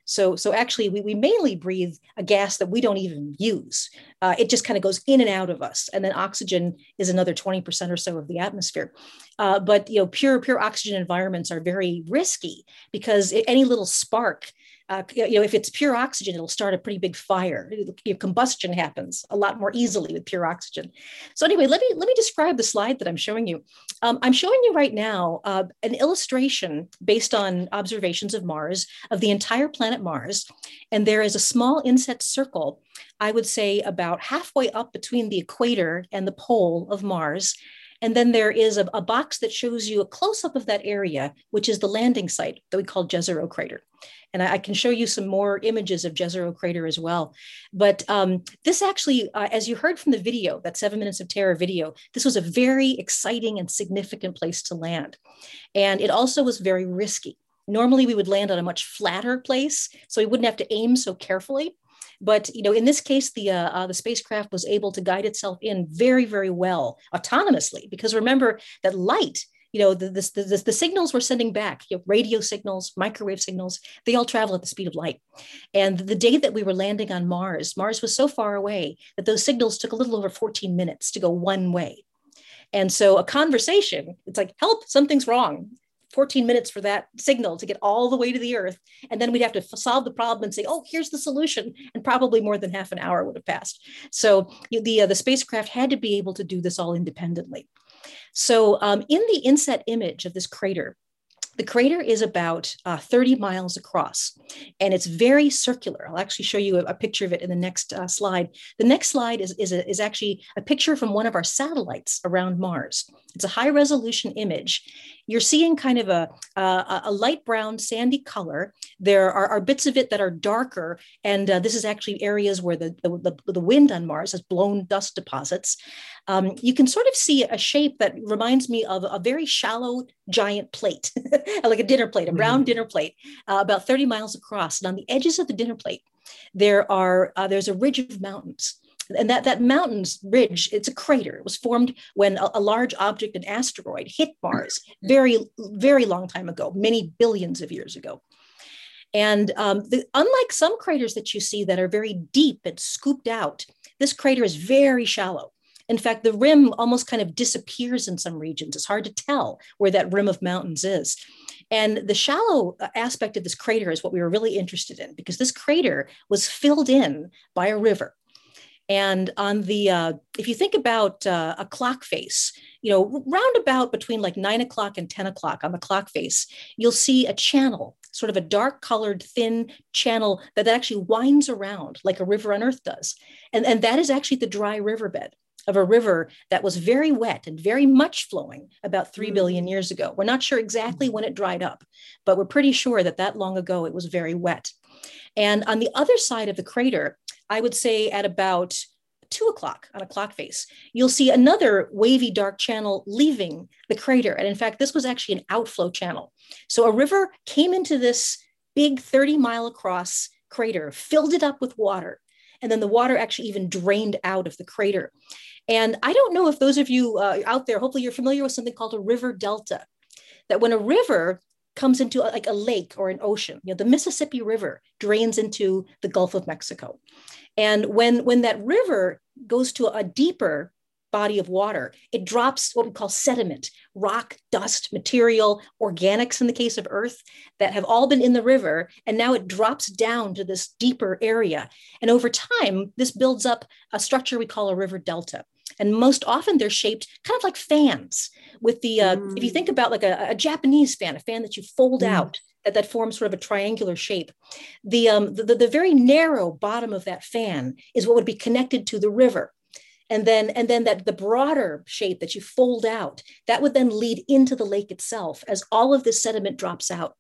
[SPEAKER 6] So, so actually, we, we mainly breathe a gas that we don't even use. Uh, it just kind of goes in and out of us, and then oxygen is another twenty percent or so of the atmosphere. Uh, but you know, pure pure oxygen environments are very risky because any little spark uh, you know, if it's pure oxygen, it'll start a pretty big fire. Know, combustion happens a lot more easily with pure oxygen. So anyway, let me let me describe the slide that I'm showing you. Um, I'm showing you right now uh, an illustration based on observations of Mars of the entire planet Mars, and there is a small inset circle. I would say about halfway up between the equator and the pole of Mars And then there is a, a box that shows you a close up of that area, which is the landing site that we call Jezero Crater. And I, I can show you some more images of Jezero Crater as well. But um, this actually, uh, as you heard from the video, that seven minutes of terror video, this was a very exciting and significant place to land. And it also was very risky. Normally we would land on a much flatter place, so we wouldn't have to aim so carefully. But you know, in this case, the uh, uh, the spacecraft was able to guide itself in very, very well autonomously. Because remember that light, you know, the, the, the, the signals we're sending back, you know, radio signals, microwave signals, they all travel at the speed of light. And the day that we were landing on Mars, Mars was so far away that those signals took a little over 14 minutes to go one way. And so a conversation, it's like, help, something's wrong. 14 minutes for that signal to get all the way to the earth. And then we'd have to solve the problem and say, oh, here's the solution. And probably more than half an hour would have passed. So the, uh, the spacecraft had to be able to do this all independently. So um, in the inset image of this crater, the crater is about uh, 30 miles across and it's very circular. I'll actually show you a, a picture of it in the next uh, slide. The next slide is, is, a, is actually a picture from one of our satellites around Mars. It's a high resolution image. You're seeing kind of a, a, a light brown sandy color. There are, are, bits of it that are darker. And uh, this is actually areas where the, the, the, wind on Mars has blown dust deposits. Um, you can sort of see a shape that reminds me of a very shallow giant plate, like a dinner plate, a brown mm-hmm. dinner plate, uh, about 30 miles across. And on the edges of the dinner plate, there are uh, there's a ridge of mountains and that that mountain's ridge it's a crater it was formed when a, a, large object an asteroid hit mars very very long time ago many billions of years ago and um, the, unlike some craters that you see that are very deep and scooped out this crater is very shallow in fact, the rim almost kind of disappears in some regions. It's hard to tell where that rim of mountains is. And the shallow uh, aspect of this crater is what we were really interested in because this crater was filled in by a river. And on the, uh, if you think about uh, a clock face, you know, roundabout between like nine o'clock and 10 o'clock on the clock face, you'll see a channel, sort of a dark colored, thin channel that, that actually winds around like a river on earth does. And, and that is actually the dry riverbed of a river that was very wet and very much flowing about 3 billion mm. years ago. We're not sure exactly when it dried up, but we're pretty sure that that long ago it was very wet. And on the other side of the crater, I would say at about two o'clock on a clock face, you'll see another wavy dark channel leaving the crater. And in fact, this was actually an outflow channel. So a river came into this big 30 mile across crater, filled it up with water. And then the water actually even drained out of the crater. And I don't know if those of you uh, out there, hopefully you're familiar with something called a river delta. That when a river comes into a, like a lake or an ocean. You know, the Mississippi River drains into the Gulf of Mexico. And when, when that river goes to a deeper body of water, it drops what we call sediment, rock, dust, material, organics in the case of Earth that have all been in the river. And now it drops down to this deeper area. And over time, this builds up a structure we call a river delta. And most often they're shaped kind of like fans with the, uh, mm. if you think about like a, a, Japanese fan, a fan that you fold mm. out, that, that forms sort of a triangular shape. The, um, the, the very narrow bottom of that fan is what would be connected to the river and then and then that the broader shape that you fold out that would then lead into the lake itself as all of this sediment drops out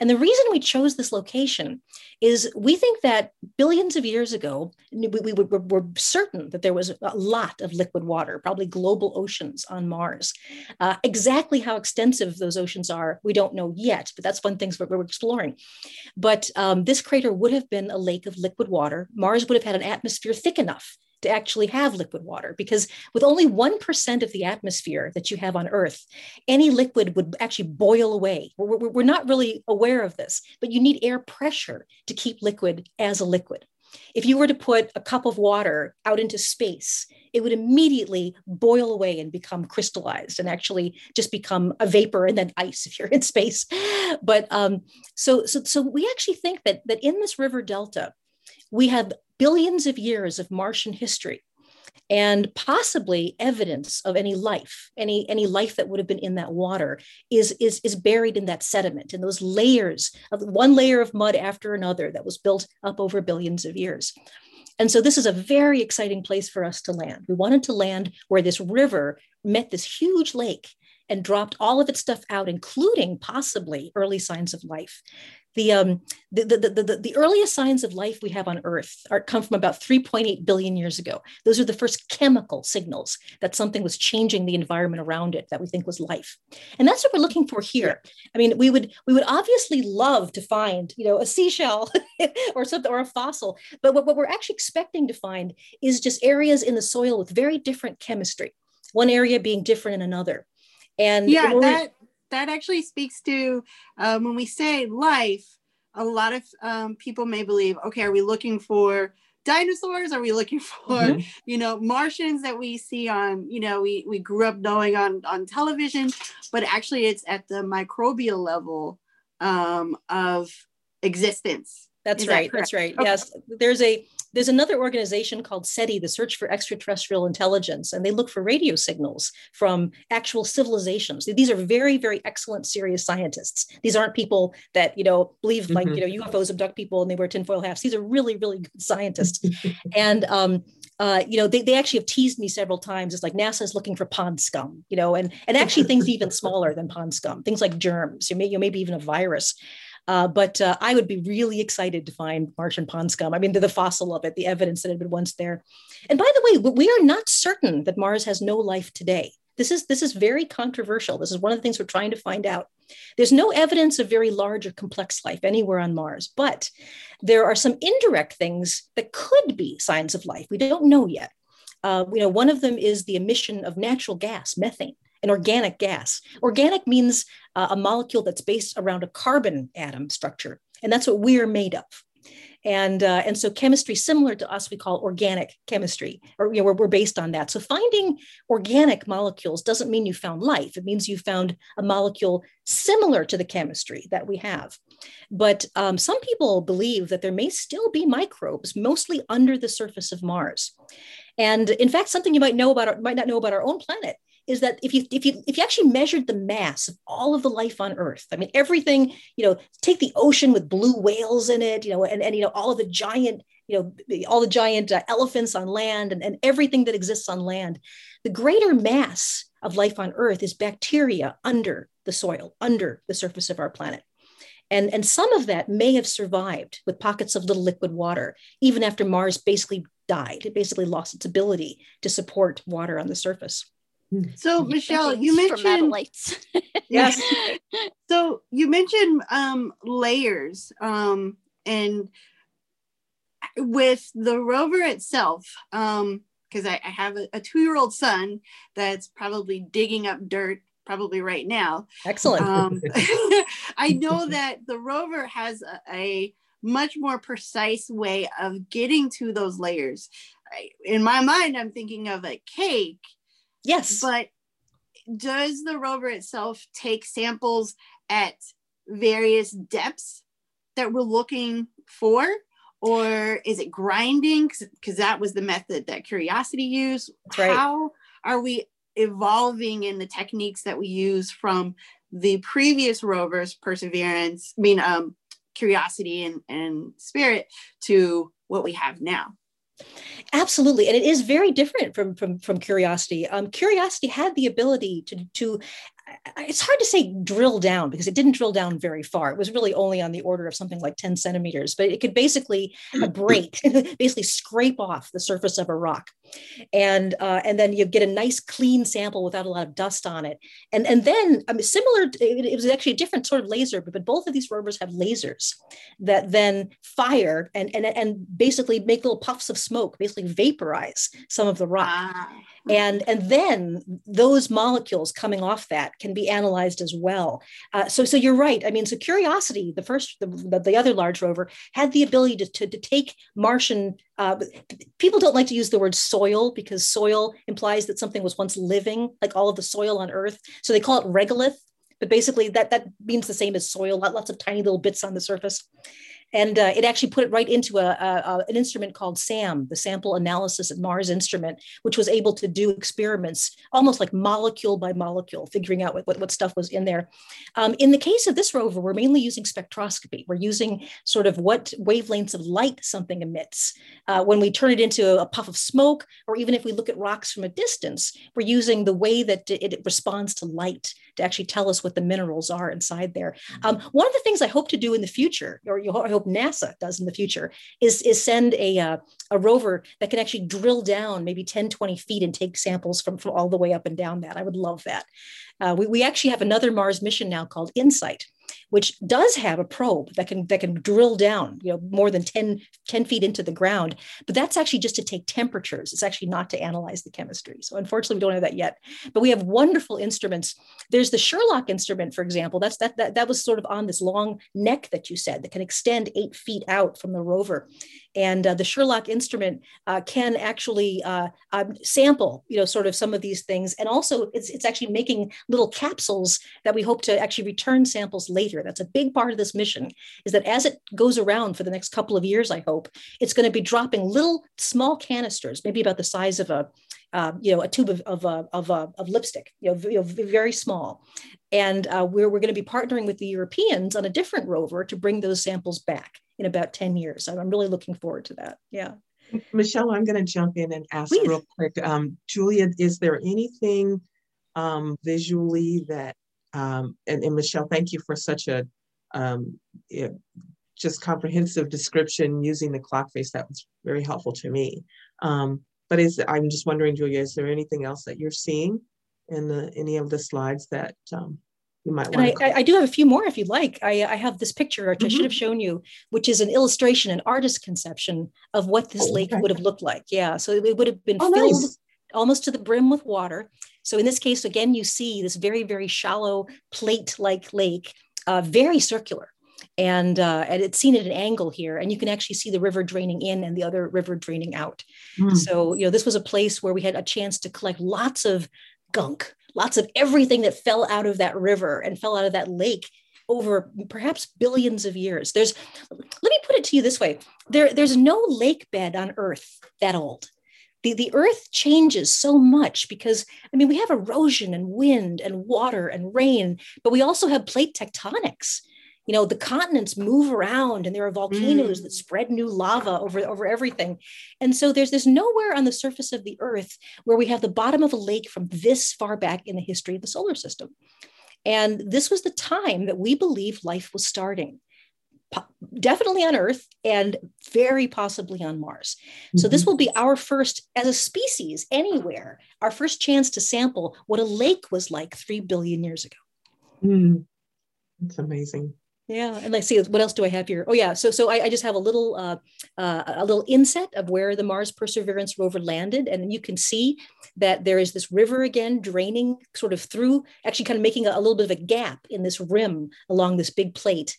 [SPEAKER 6] and the reason we chose this location is we think that billions of years ago, we, we, we were certain that there was a lot of liquid water, probably global oceans on Mars. Uh, exactly how extensive those oceans are, we don't know yet, but that's one thing we're, we're exploring. But um, this crater would have been a lake of liquid water. Mars would have had an atmosphere thick enough to actually have liquid water because with only 1% of the atmosphere that you have on Earth, any liquid would actually boil away. We're, we're, not really aware of this, but you need air pressure to keep liquid as a liquid. If you were to put a cup of water out into space, it would immediately boil away and become crystallized and actually just become a vapor and then ice if you're in space. But um, so, so, so we actually think that, that in this river delta, we have billions of years of Martian history and possibly evidence of any life any any life that would have been in that water is is is buried in that sediment and those layers of one layer of mud after another that was built up over billions of years And so this is a very exciting place for us to land. We wanted to land where this river met this huge lake and dropped all of its stuff out, including possibly early signs of life. The, um, the, the, the, the, earliest signs of life we have on Earth are, come from about 3.8 billion years ago. Those are the first chemical signals that something was changing the environment around it that we think was life. And that's what we're looking for here. I mean, we would we would obviously love to find, you know, a seashell or something or a fossil, but what, what we're actually expecting to find is just areas in the soil with very different chemistry. One area being different in another. And
[SPEAKER 5] yeah, that that actually speaks to um, when we say life. A lot of um, people may believe, okay, are we looking for dinosaurs? Are we looking for mm-hmm. you know Martians that we see on you know we we grew up knowing on on television? But actually, it's at the microbial level um, of existence.
[SPEAKER 6] That's Is right. That that's right. Okay. Yes, there's a there's another organization called SETI, the Search for Extraterrestrial Intelligence, and they look for radio signals from actual civilizations. These are very, very excellent, serious scientists. These aren't people that you know believe like mm-hmm. you know UFOs abduct people and they wear tinfoil hats. These are really, really good scientists, and um, uh, you know, they, they actually have teased me several times. It's like NASA is looking for pond scum, you know, and and actually things even smaller than pond scum, things like germs, you may, you know, maybe even a virus. Uh, but uh, I would be really excited to find Martian pond scum. I mean, the, fossil of it, the evidence that had been once there. And by the way, we are not certain that Mars has no life today. This is this is very controversial. This is one of the things we're trying to find out. There's no evidence of very large or complex life anywhere on Mars, but there are some indirect things that could be signs of life. We don't know yet. Uh, you know, one of them is the emission of natural gas, methane an organic gas. Organic means uh, a molecule that's based around a carbon atom structure, and that's what we're made of. And, uh, and so chemistry similar to us we call organic chemistry or you know, we're, we're based on that so finding organic molecules doesn't mean you found life it means you found a molecule similar to the chemistry that we have but um, some people believe that there may still be microbes mostly under the surface of mars and in fact something you might know about or might not know about our own planet is that if you if you if you actually measured the mass of all of the life on earth i mean everything you know take the ocean with blue whales in it you know and, and you know all of the giant you know all the giant uh, elephants on land and, and everything that exists on land the greater mass of life on earth is bacteria under the soil under the surface of our planet and, and some of that may have survived with pockets of little liquid water, even after Mars basically died. It basically lost its ability to support water on the surface.
[SPEAKER 5] So Michelle, you mentioned yes. so you mentioned um, layers um, and with the rover itself, because um, I, I, have a, a two-year-old son that's probably digging up dirt probably right now.
[SPEAKER 6] Excellent. Um,
[SPEAKER 5] I know that the rover has a, a, much more precise way of getting to those layers. I, in my mind, I'm thinking of a cake
[SPEAKER 6] Yes.
[SPEAKER 5] But does the rover itself take samples at various depths that we're looking for? Or is it grinding? Because that was the method that Curiosity used. Right. How are we evolving in the techniques that we use from the previous rovers, Perseverance, I mean, um, Curiosity and, and Spirit, to what we have now?
[SPEAKER 6] Absolutely, and it is very different from from from curiosity. Um, curiosity had the ability to to it's hard to say drill down because it didn't drill down very far. It was really only on the order of something like 10 centimeters, but it could basically break, basically scrape off the surface of a rock. And uh, and then you get a nice clean sample without a lot of dust on it. And, and then I mean, similar, it, it was actually a different sort of laser, but, but both of these rovers have lasers that then fire and, and, and basically make little puffs of smoke, basically vaporize some of the rock. Ah. And, and then those molecules coming off that can be analyzed as well. Uh, so, so you're right. I mean, so Curiosity, the first, the, the other large rover, had the ability to, to, to take Martian. Uh, people don't like to use the word soil because soil implies that something was once living, like all of the soil on Earth. So they call it regolith, but basically that that means the same as soil. Lots of tiny little bits on the surface. And uh, it actually put it right into a, a, an instrument called SAM, the Sample Analysis at Mars instrument, which was able to do experiments almost like molecule by molecule, figuring out what, what, what stuff was in there. Um, in the case of this rover, we're mainly using spectroscopy. We're using sort of what wavelengths of light something emits. Uh, when we turn it into a puff of smoke, or even if we look at rocks from a distance, we're using the way that it responds to light to actually tell us what the minerals are inside there. Um, one of the things I hope to do in the future, or I hope NASA does in the future, is, is send a, uh, a rover that can actually drill down maybe 10, 20 feet and take samples from, from all the way up and down that. I would love that. Uh, we, we actually have another Mars mission now called InSight, which does have a probe that can that can drill down, you know, more than 10, 10 feet into the ground. But that's actually just to take temperatures. It's actually not to analyze the chemistry. So unfortunately, we don't have that yet. But we have wonderful instruments. There's the SHERLOC instrument, for example. That's that that, that was sort of on this long neck that you said that can extend eight feet out from the rover. And uh, the SHERLOC instrument uh, can actually uh, um, sample, you know, sort of some of these things. And also it's, it's actually making little capsules that we hope to actually return samples later. That's a big part of this mission is that as it goes around for the next couple of years, I hope, it's going to be dropping little small canisters, maybe about the size of a, uh, you know, a tube of, of, uh, of, uh, of lipstick, you know, you know, very small. And uh, we're, we're going to be partnering with the Europeans on a different rover to bring those samples back in about 10 years. I'm really looking forward to that. Yeah.
[SPEAKER 2] Michelle, I'm going to jump in and ask Please. real quick. Um, Julia, is there anything um, visually that, um, and, and, Michelle, thank you for such a um, just comprehensive description using the clock face. That was very helpful to me. Um, but is I'm just wondering, Julia, is there anything else that you're seeing in the, any of the slides that um, you might
[SPEAKER 6] want I, I, do have a few more if you'd like. I, I have this picture, which mm-hmm. I should have shown you, which is an illustration, an artist's conception of what this oh, lake would have looked like. Yeah, so it would have been oh, filled nice. almost to the brim with water. So in this case, again, you see this very, very shallow plate-like lake, uh, very circular. And, uh, and it's seen at an angle here, and you can actually see the river draining in and the other river draining out. Mm. So, you know, this was a place where we had a chance to collect lots of gunk, lots of everything that fell out of that river and fell out of that lake over perhaps billions of years. There's, let me put it to you this way there, there's no lake bed on Earth that old. The, the earth changes so much because i mean we have erosion and wind and water and rain but we also have plate tectonics you know the continents move around and there are volcanoes mm. that spread new lava over over everything and so there's this nowhere on the surface of the earth where we have the bottom of a lake from this far back in the history of the solar system and this was the time that we believe life was starting definitely on earth and very possibly on mars mm-hmm. so this mm-hmm. will be our first as a species anywhere our first chance to sample what a lake was like 3 billion years ago
[SPEAKER 2] mm. That's amazing.
[SPEAKER 6] Yeah, and let's see what else do I have here. Oh yeah, so so I, I just have a little uh, uh, a little inset of where the Mars Perseverance rover landed, and you can see that there is this river again draining sort of through, actually kind of making a, a little bit of a gap in this rim along this big plate,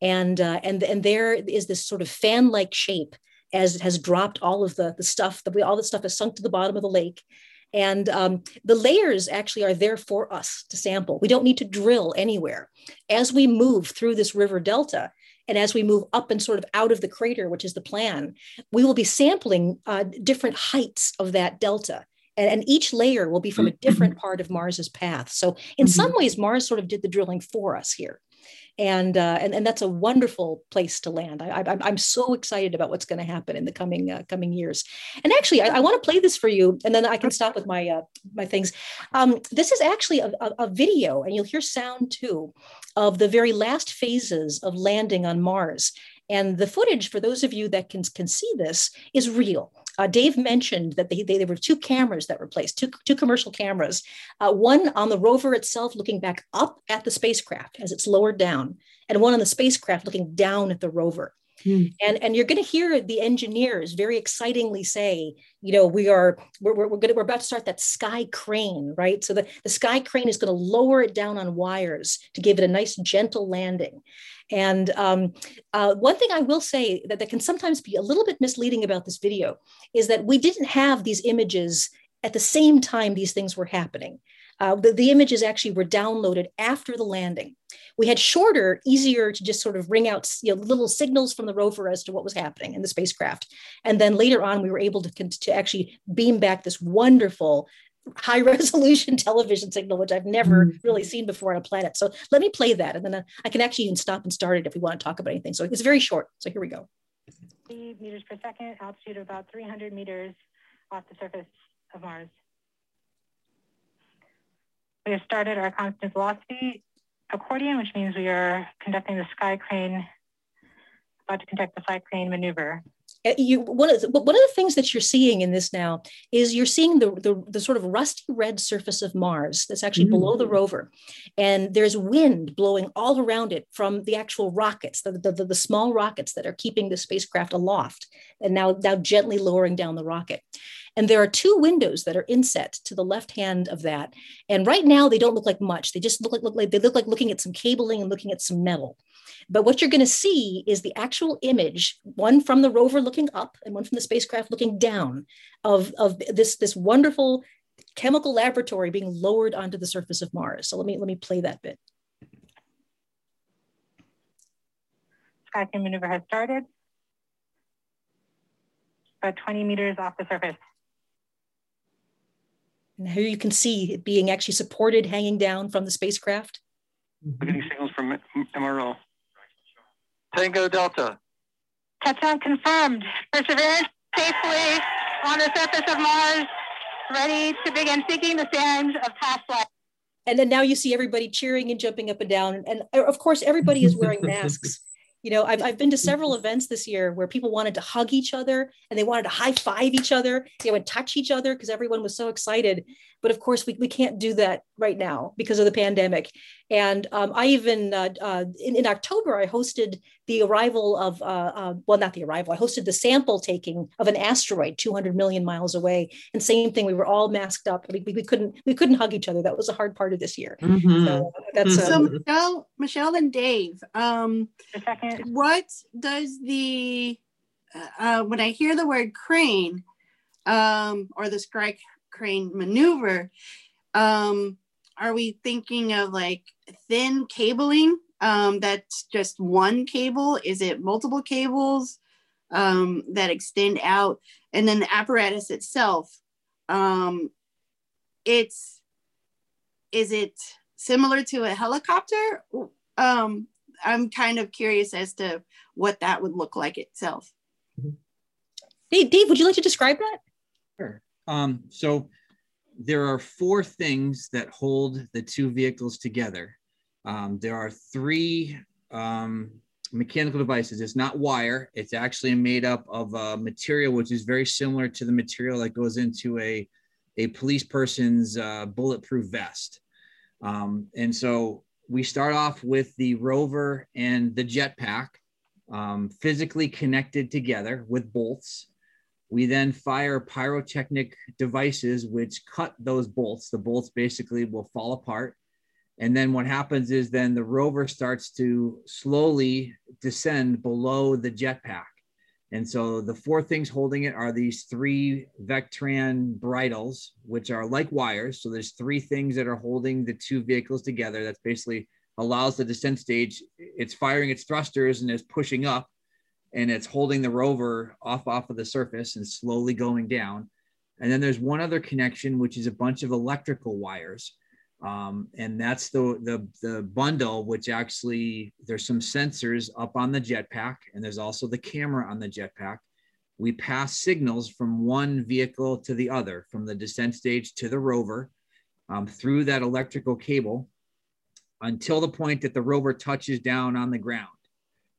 [SPEAKER 6] and uh, and and there is this sort of fan-like shape as it has dropped all of the the stuff that we all the stuff has sunk to the bottom of the lake, and um, the layers actually are there for us to sample. We don't need to drill anywhere. As we move through this river delta, and as we move up and sort of out of the crater, which is the plan, we will be sampling uh, different heights of that delta. And, and, each layer will be from a different part of Mars's path. So, in mm-hmm. some ways, Mars sort of did the drilling for us here and uh, and and that's a wonderful place to land. I, I, am so excited about what's going to happen in the coming uh, coming years. And actually, I, I want to play this for you, and then I can stop with my uh, my things. Um, this is actually a, a, a video, and you'll hear sound too, of the very last phases of landing on Mars. And the footage, for those of you that can, can see this, is real. Uh, Dave mentioned that they, they, there were two cameras that were placed, two, two commercial cameras, uh, one on the rover itself looking back up at the spacecraft as it's lowered down, and one on the spacecraft looking down at the rover. Hmm. And, and you're going to hear the engineers very excitingly say, you know, we are we're, we're, going to, we're about to start that sky crane, right? So the, the sky crane is going to lower it down on wires to give it a nice gentle landing. And um, uh, one thing I will say that, that can sometimes be a little bit misleading about this video is that we didn't have these images at the same time these things were happening. Uh, the, the, images actually were downloaded after the landing. We had shorter, easier to just sort of ring out you know, little signals from the rover as to what was happening in the spacecraft. And then later on, we were able to, to actually beam back this wonderful high resolution television signal, which I've never mm-hmm. really seen before on a planet. So let me play that, and then uh, I can actually even stop and start it if we want to talk about anything. So it's very short. So here we go.
[SPEAKER 13] Meters per second, altitude of about 300 meters off the surface of Mars. We have started our constant velocity accordion, which means we are conducting the sky crane, about to conduct the sky crane maneuver.
[SPEAKER 6] Uh, you one of the, one of the things that you're seeing in this now is you're seeing the the, the sort of rusty red surface of Mars that's actually mm. below the rover, and there's wind blowing all around it from the actual rockets, the, the, the, the small rockets that are keeping the spacecraft aloft, and now now gently lowering down the rocket. And there are two windows that are inset to the left hand of that. And right now they don't look like much. They just look like, look like they look like looking at some cabling and looking at some metal. But what you're going to see is the actual image, one from the rover looking up and one from the spacecraft looking down of, of this, this wonderful chemical laboratory being lowered onto the surface of Mars. So let me, let me play that bit.
[SPEAKER 13] Sky crane maneuver has started. About 20 meters off the surface.
[SPEAKER 6] And here you can see it being actually supported hanging down from the spacecraft. Mm-hmm.
[SPEAKER 14] We're getting signals from MRO. Tango Delta.
[SPEAKER 13] Touchdown confirmed. Perseverance safely on the surface of Mars, ready to begin seeking the sands of past life.
[SPEAKER 6] And then now you see everybody cheering and jumping up and down. And uh, of course, everybody is wearing masks. You know, I've, I've been to mm-hmm. several events this year where people wanted to hug each other and they wanted to high five each other. They would touch each other because everyone was so excited. But of course, we, we can't do that right now because of the pandemic. And um, I even, uh, uh, in, in, October, I hosted the arrival of, uh, uh, well, not the arrival, I hosted the sample taking of an asteroid 200 million miles away. And same thing, we were all masked up. We, we, couldn't, we couldn't hug each other. That was a hard part of this year. Mm-hmm. So
[SPEAKER 5] that's uh, so Michelle, Michelle and Dave, um, what does the, uh, when I hear the word crane, um, or the sky crane maneuver, um, are we thinking of like thin cabling um, that's just one cable? Is it multiple cables um, that extend out? And then the apparatus itself, um, it's is it similar to a helicopter? Um, I'm kind of curious as to what that would look like itself.
[SPEAKER 6] Dave, Dave, would you like to describe that?
[SPEAKER 12] Sure. Um, so there are four things that hold the two vehicles together. Um, there are three um, mechanical devices. It's not wire. It's actually made up of a material which is very similar to the material that goes into a, a police person's uh, bulletproof vest. Um, and so we start off with the rover and the jetpack um, physically connected together with bolts. We then fire pyrotechnic devices which cut those bolts. The bolts basically will fall apart. And then what happens is then the rover starts to slowly descend below the jetpack. And so the four things holding it are these three Vectran bridles, which are like wires. So there's three things that are holding the two vehicles together. That's basically allows the descent stage. It's firing its thrusters and is pushing up and it's holding the rover off off of the surface and slowly going down. And then there's one other connection, which is a bunch of electrical wires. Um, and that's the, the, the bundle, which actually there's some sensors up on the jetpack, and there's also the camera on the jetpack. We pass signals from one vehicle to the other, from the descent stage to the rover, um, through that electrical cable, until the point that the rover touches down on the ground.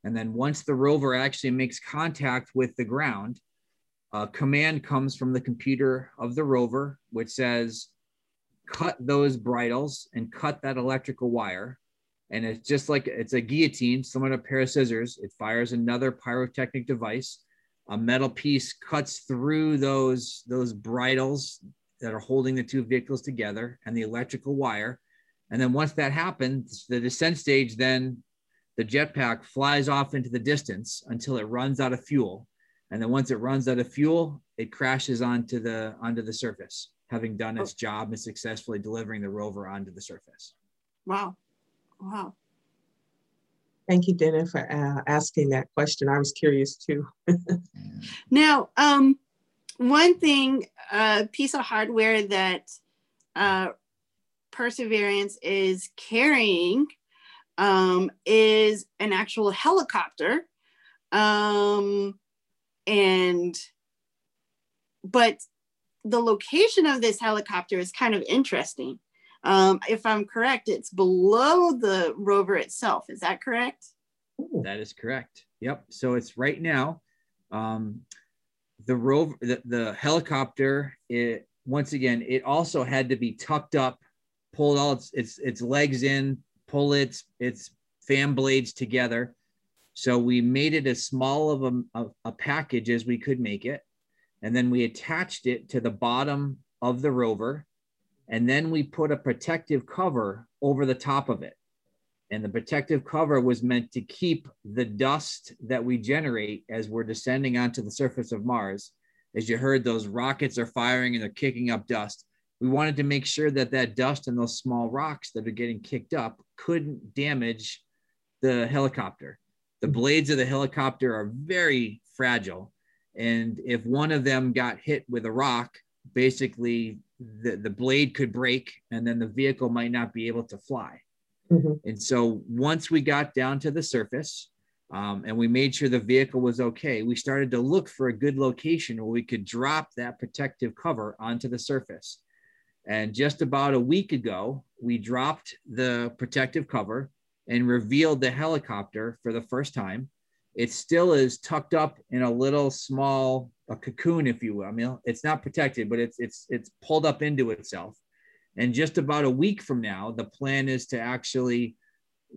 [SPEAKER 12] And then once the rover actually makes contact with the ground, a command comes from the computer of the rover, which says, cut those bridles and cut that electrical wire. And it's just like it's a guillotine, to a pair of scissors. It fires another pyrotechnic device. A metal piece cuts through those, those bridles that are holding the two vehicles together and the electrical wire. And then once that happens, the descent stage then the jetpack flies off into the distance until it runs out of fuel. And then once it runs out of fuel, it crashes onto the onto the surface, having done its job and successfully delivering the rover onto the surface.
[SPEAKER 5] Wow. Wow.
[SPEAKER 2] Thank you, Dana, for uh, asking that question. I was curious too.
[SPEAKER 5] now, um, one thing, a uh, piece of hardware that uh, Perseverance is carrying um, is an actual helicopter. Um, and, but the location of this helicopter is kind of interesting. Um, if I'm correct, it's below the rover itself. Is that correct?
[SPEAKER 12] That is correct. Yep. So it's right now. Um, the rover, the, the helicopter, it once again, it also had to be tucked up, pulled all its its, its legs in, pull its its fan blades together. So we made it as small of a, a, a package as we could make it. And then we attached it to the bottom of the rover. And then we put a protective cover over the top of it. And the protective cover was meant to keep the dust that we generate as we're descending onto the surface of Mars. As you heard, those rockets are firing and they're kicking up dust. We wanted to make sure that that dust and those small rocks that are getting kicked up couldn't damage the helicopter. The blades of the helicopter are very fragile. And if one of them got hit with a rock, basically the, the blade could break and then the vehicle might not be able to fly. Mm-hmm. And so once we got down to the surface um, and we made sure the vehicle was okay, we started to look for a good location where we could drop that protective cover onto the surface. And just about a week ago, we dropped the protective cover and revealed the helicopter for the first time. It still is tucked up in a little small a cocoon, if you will. I mean, it's not protected, but it's it's it's pulled up into itself. And just about a week from now, the plan is to actually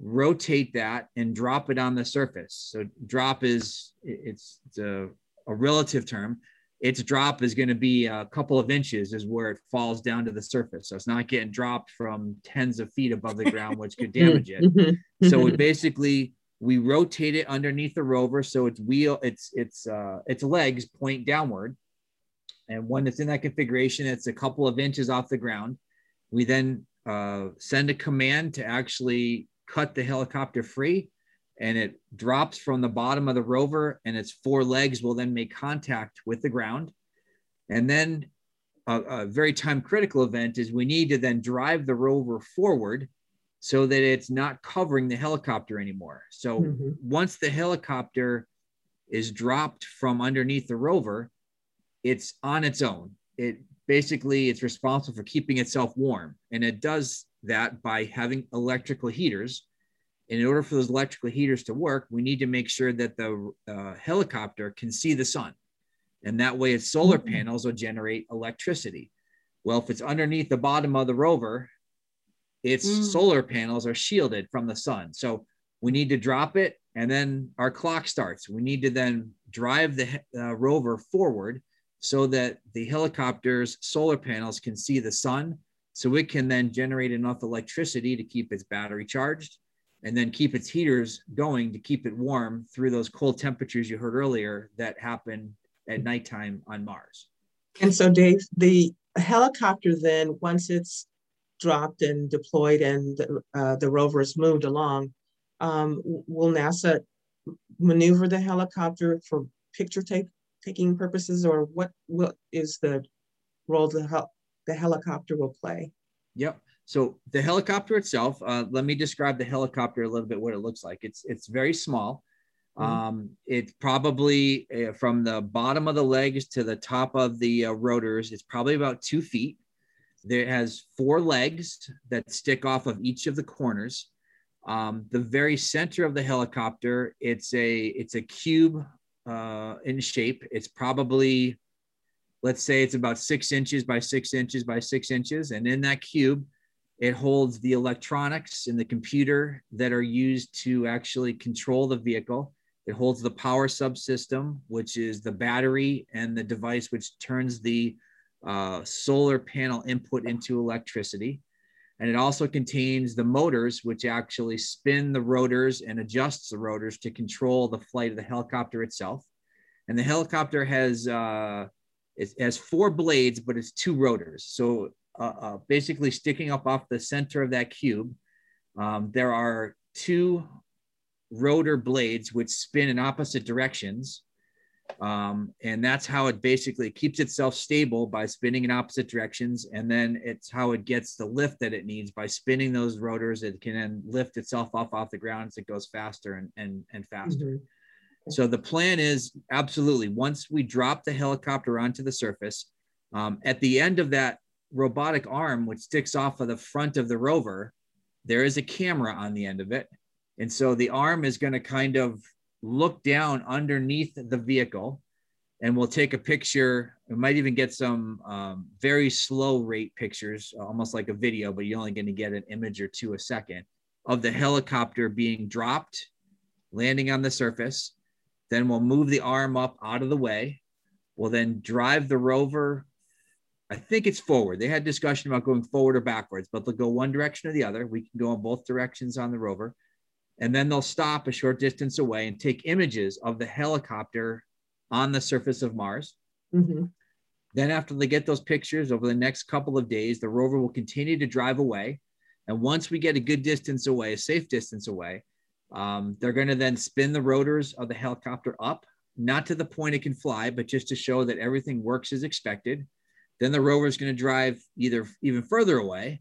[SPEAKER 12] rotate that and drop it on the surface. So drop is it's, it's a, a relative term. Its drop is going to be a couple of inches is where it falls down to the surface. So it's not getting dropped from tens of feet above the ground, which could damage it. Mm-hmm. so it basically we rotate it underneath the rover so its wheel its its uh, its legs point downward and when it's in that configuration it's a couple of inches off the ground we then uh, send a command to actually cut the helicopter free and it drops from the bottom of the rover and its four legs will then make contact with the ground and then a, a very time critical event is we need to then drive the rover forward so that it's not covering the helicopter anymore. So mm-hmm. once the helicopter is dropped from underneath the rover, it's on its own. It basically it's responsible for keeping itself warm, and it does that by having electrical heaters. And in order for those electrical heaters to work, we need to make sure that the uh, helicopter can see the sun, and that way its solar mm-hmm. panels will generate electricity. Well, if it's underneath the bottom of the rover its mm. solar panels are shielded from the sun. So we need to drop it and then our clock starts. We need to then drive the uh, rover forward so that the helicopter's solar panels can see the sun. So it can then generate enough electricity to keep its battery charged and then keep its heaters going to keep it warm through those cold temperatures you heard earlier that happen at nighttime on Mars.
[SPEAKER 2] And so, Dave, the helicopter then, once it's dropped and deployed and the, uh, the rover is moved along, um, will NASA maneuver the helicopter for picture take, taking purposes or what, what is the role the, hel the helicopter will play?
[SPEAKER 12] Yep. So the helicopter itself, uh, let me describe the helicopter a little bit, what it looks like. It's, it's very small. Mm-hmm. Um, it's probably uh, from the bottom of the legs to the top of the uh, rotors, it's probably about two feet. There has four legs that stick off of each of the corners. Um, the very center of the helicopter, it's a it's a cube uh, in shape. It's probably, let's say, it's about six inches by six inches by six inches, and in that cube, it holds the electronics and the computer that are used to actually control the vehicle. It holds the power subsystem, which is the battery and the device which turns the uh, solar panel input into electricity. And it also contains the motors, which actually spin the rotors and adjusts the rotors to control the flight of the helicopter itself. And the helicopter has uh, it has four blades, but it's two rotors. So uh, uh, basically, sticking up off the center of that cube, um, there are two rotor blades which spin in opposite directions. Um, and that's how it basically keeps itself stable by spinning in opposite directions. And then it's how it gets the lift that it needs by spinning those rotors. It can then lift itself off off the ground as it goes faster and, and, and faster. Mm-hmm. So the plan is absolutely once we drop the helicopter onto the surface, um, at the end of that robotic arm, which sticks off of the front of the rover, there is a camera on the end of it. And so the arm is going to kind of look down underneath the vehicle and we'll take a picture. We might even get some um, very slow rate pictures, almost like a video, but you're only going to get an image or two a second of the helicopter being dropped, landing on the surface. Then we'll move the arm up out of the way. We'll then drive the rover. I think it's forward. They had discussion about going forward or backwards, but they'll go one direction or the other. We can go in both directions on the rover and then they'll stop a short distance away and take images of the helicopter on the surface of Mars. Mm-hmm. Then, after they get those pictures over the next couple of days, the rover will continue to drive away. And once we get a good distance away, a safe distance away, um, they're going to then spin the rotors of the helicopter up, not to the point it can fly, but just to show that everything works as expected. Then the rover is going to drive either even further away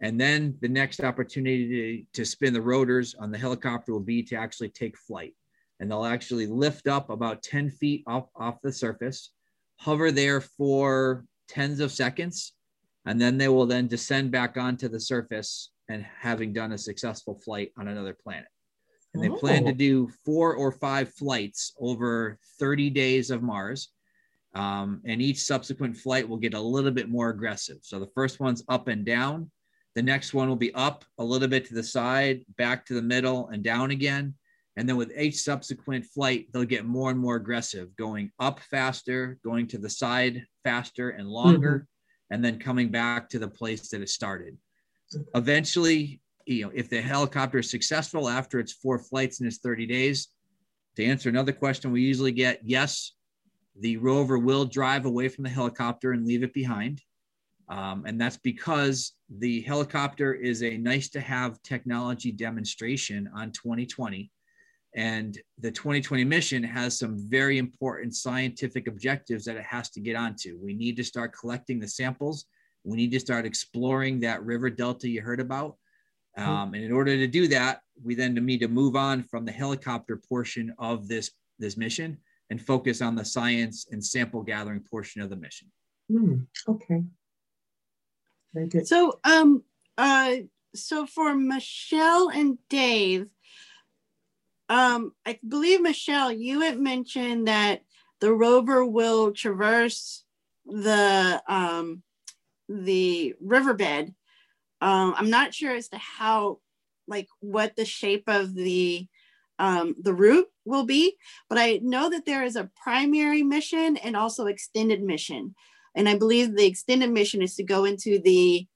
[SPEAKER 12] and then the next opportunity to, to spin the rotors on the helicopter will be to actually take flight. And they'll actually lift up about 10 feet off, off the surface, hover there for tens of seconds, and then they will then descend back onto the surface and having done a successful flight on another planet. And they oh. plan to oh. do four or five flights over 30 days of Mars. Um, and each subsequent flight will get a little bit more aggressive. So the first one's up and down. The next one will be up a little bit to the side, back to the middle, and down again. And then with each subsequent flight, they'll get more and more aggressive, going up faster, going to the side faster and longer, mm-hmm. and then coming back to the place that it started. Eventually, you know, if the helicopter is successful after its four flights in its 30 days, to answer another question we usually get, yes, the rover will drive away from the helicopter and leave it behind. Um, and that's because the helicopter is a nice to have technology demonstration on 2020. And the 2020 mission has some very important scientific objectives that it has to get onto. We need to start collecting the samples. We need to start exploring that river delta you heard about. Mm-hmm. Um, and in order to do that, we then need to move on from the helicopter portion of this, this mission and focus on the science and sample gathering portion of the mission.
[SPEAKER 2] Mm, okay.
[SPEAKER 5] Very good. So, um, uh, so for Michelle and Dave, um, I believe Michelle, you had mentioned that the rover will traverse the um, the riverbed. Um, I'm not sure as to how, like, what the shape of the um, the route will be, but I know that there is a primary mission and also extended mission. And I believe the extended mission is to go into the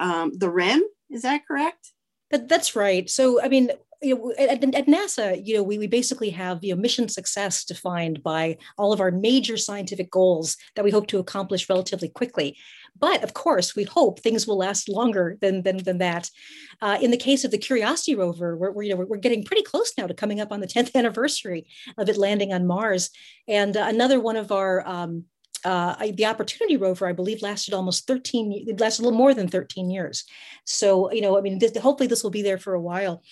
[SPEAKER 5] um, the rim. Is that correct?
[SPEAKER 6] But that's right. So I mean, you know, at, at, NASA, you know, we, we basically have you know mission success defined by all of our major scientific goals that we hope to accomplish relatively quickly. But of course, we hope things will last longer than than, than that. Uh, in the case of the Curiosity rover, we're, we're you know we're, getting pretty close now to coming up on the 10th anniversary of it landing on Mars, and uh, another one of our um, uh, the Opportunity rover, I believe, lasted almost 13, it lasted a little more than 13 years. So, you know, I mean, this, hopefully this will be there for a while.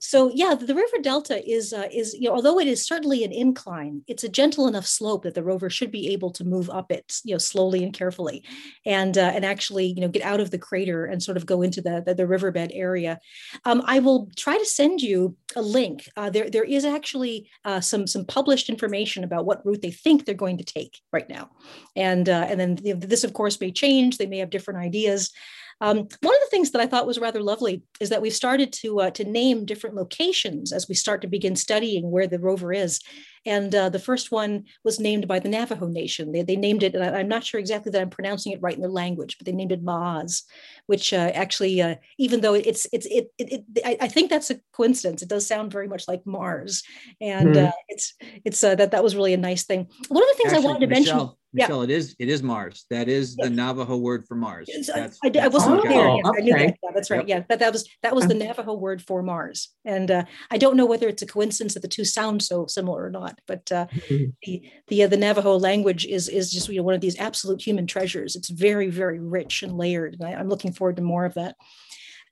[SPEAKER 6] So, yeah, the, the river delta is, uh, is, you know, although it is certainly an incline, it's a gentle enough slope that the rover should be able to move up it, you know, slowly and carefully and, uh, and actually, you know, get out of the crater and sort of go into the, the, the riverbed area. Um, I will try to send you a link. Uh, there, there is actually uh, some, some published information about what route they think they're going to take right now and uh, and then this of course may change they may have different ideas um, one of the things that I thought was rather lovely is that we've started to uh, to name different locations as we start to begin studying where the rover is. And uh, the first one was named by the Navajo Nation. They, they named it, and I, am not sure exactly that I'm pronouncing it right in their language, but they named it Maz, which uh, actually, uh, even though it's it's it, it, it I, I, think that's a coincidence. It does sound very much like Mars, and mm. it's it's that that was really a nice thing. One of the things actually, I wanted to
[SPEAKER 12] Michelle,
[SPEAKER 6] mention.
[SPEAKER 12] Michelle, yeah. it is it is Mars. That is the Navajo word for Mars.
[SPEAKER 6] That's, I, I, wasn't there. Yes, okay. I knew that. Yeah, that's right. Yep. Yeah, that, that was that was the Navajo word for Mars, and uh, I don't know whether it's a coincidence that the two sound so similar or not. But uh, mm-hmm. the the, uh, the Navajo language is is just you know one of these absolute human treasures. It's very very rich and layered, and I, I'm looking forward to more of that.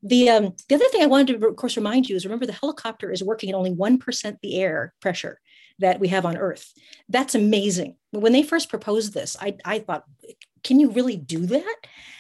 [SPEAKER 6] The, um, the other thing I wanted to, of course, remind you is remember the helicopter is working at only 1% the air pressure that we have on Earth. That's amazing. When they first proposed this, I, I thought, can you really do that?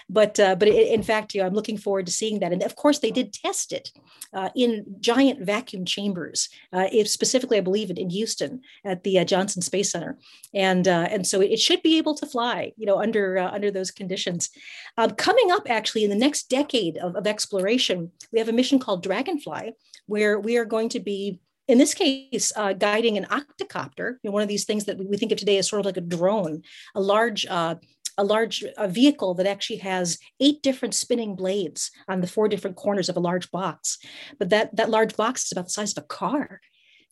[SPEAKER 6] But uh, but it, in fact, you know, I'm looking forward to seeing that. And of course, they did test it uh, in giant vacuum chambers, uh, if specifically, I believe it in Houston at the uh, Johnson Space Center, and uh, and so it should be able to fly, you know, under uh, under those conditions. Um, coming up, actually, in the next decade of, of exploration, we have a mission called Dragonfly, where we are going to be in this case, uh, guiding an octocopter, you know, one of these things that we, think of today as sort of like a drone, a large uh, a large a vehicle that actually has eight different spinning blades on the four different corners of a large box. But that that large box is about the size of a car.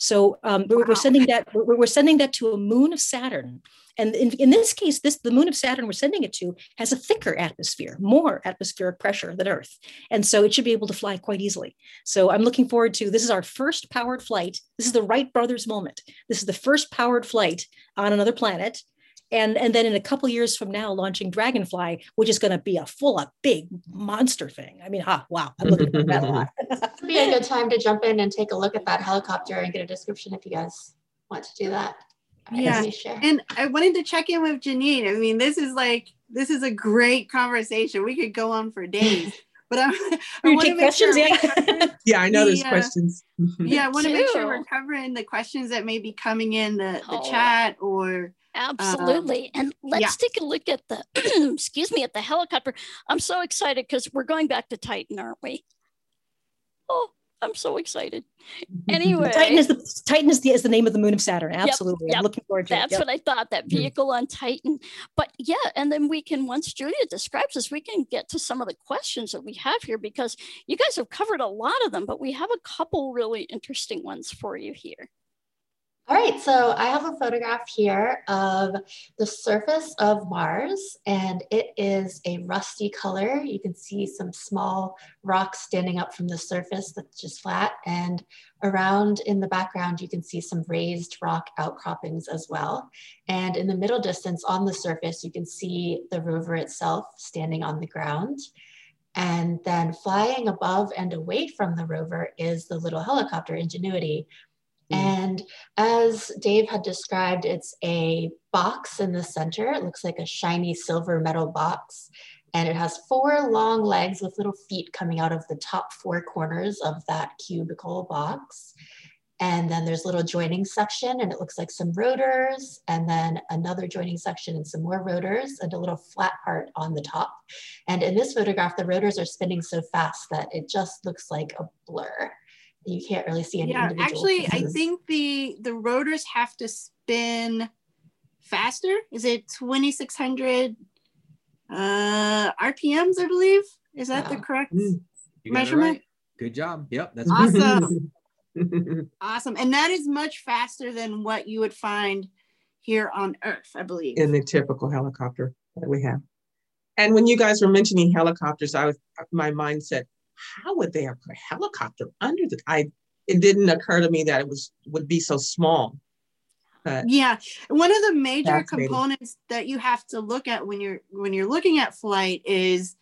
[SPEAKER 6] So um, wow. we're, sending that we're, sending that to a moon of Saturn, and in, in this case, this the moon of Saturn we're sending it to has a thicker atmosphere, more atmospheric pressure than Earth, and so it should be able to fly quite easily. So I'm looking forward to this is our first powered flight. This is the Wright brothers moment. This is the first powered flight on another planet and and then in a couple years from now launching dragonfly which is going to be a full up big monster thing. I mean ah, wow i'm looking for that a lot.
[SPEAKER 4] Would be a good time to jump in and take a look at that helicopter and get a description if you guys want to do that.
[SPEAKER 5] Yeah and i wanted to check in with janine. I mean this is like this is a great conversation. We could go on for days but I, I want to make questions, sure
[SPEAKER 2] yeah. yeah, I know the, there's uh, questions.
[SPEAKER 5] yeah, I want to make sure we're covering the questions that may be coming in the, the oh. chat or
[SPEAKER 1] Absolutely. Um, and let's yeah. take a look at the, excuse me, at the helicopter. I'm so excited because we're going back to Titan, aren't we? Oh, I'm so excited. Anyway,
[SPEAKER 6] Titan is the Titan is the, is the name of the moon of Saturn. Absolutely, yep, yep. I'm looking forward to
[SPEAKER 1] That's
[SPEAKER 6] it.
[SPEAKER 1] That's yep. what I thought. That mm-hmm. vehicle mm-hmm. on Titan. But yeah, and then we can once Julia describes this, we can get to some of the questions that we have here because you guys have covered a lot of them, but we have a couple really interesting ones for you here.
[SPEAKER 4] All right, so I have a photograph here of the surface of Mars, and it is a rusty color. You can see some small rocks standing up from the surface that's just flat, and around in the background, you can see some raised rock outcroppings as well. And in the middle distance on the surface, you can see the rover itself standing on the ground. And then flying above and away from the rover is the little helicopter Ingenuity. Mm. And as Dave had described, it's a box in the center. It looks like a shiny silver metal box. And it has four long legs with little feet coming out of the top four corners of that cubicle box. And then there's a little joining section and it looks like some rotors and then another joining section and some more rotors and a little flat part on the top. And in this photograph, the rotors are spinning so fast that it just looks like a blur you can't really see any yeah
[SPEAKER 5] actually pieces. i think the the rotors have to spin faster. Is it 2600 uh rpms i believe? Is that the correct mm. measurement? right.
[SPEAKER 12] good job. Yep that's
[SPEAKER 5] awesome. awesome. And that is much faster than what you would find here on earth i believe.
[SPEAKER 2] In the typical helicopter that we have. And when you guys were mentioning helicopters i was my mind said how would they have put a helicopter under the I it didn't occur to me that it was would be so small.
[SPEAKER 5] But yeah, one of the major components that you have to look at when you're when you're looking at flight is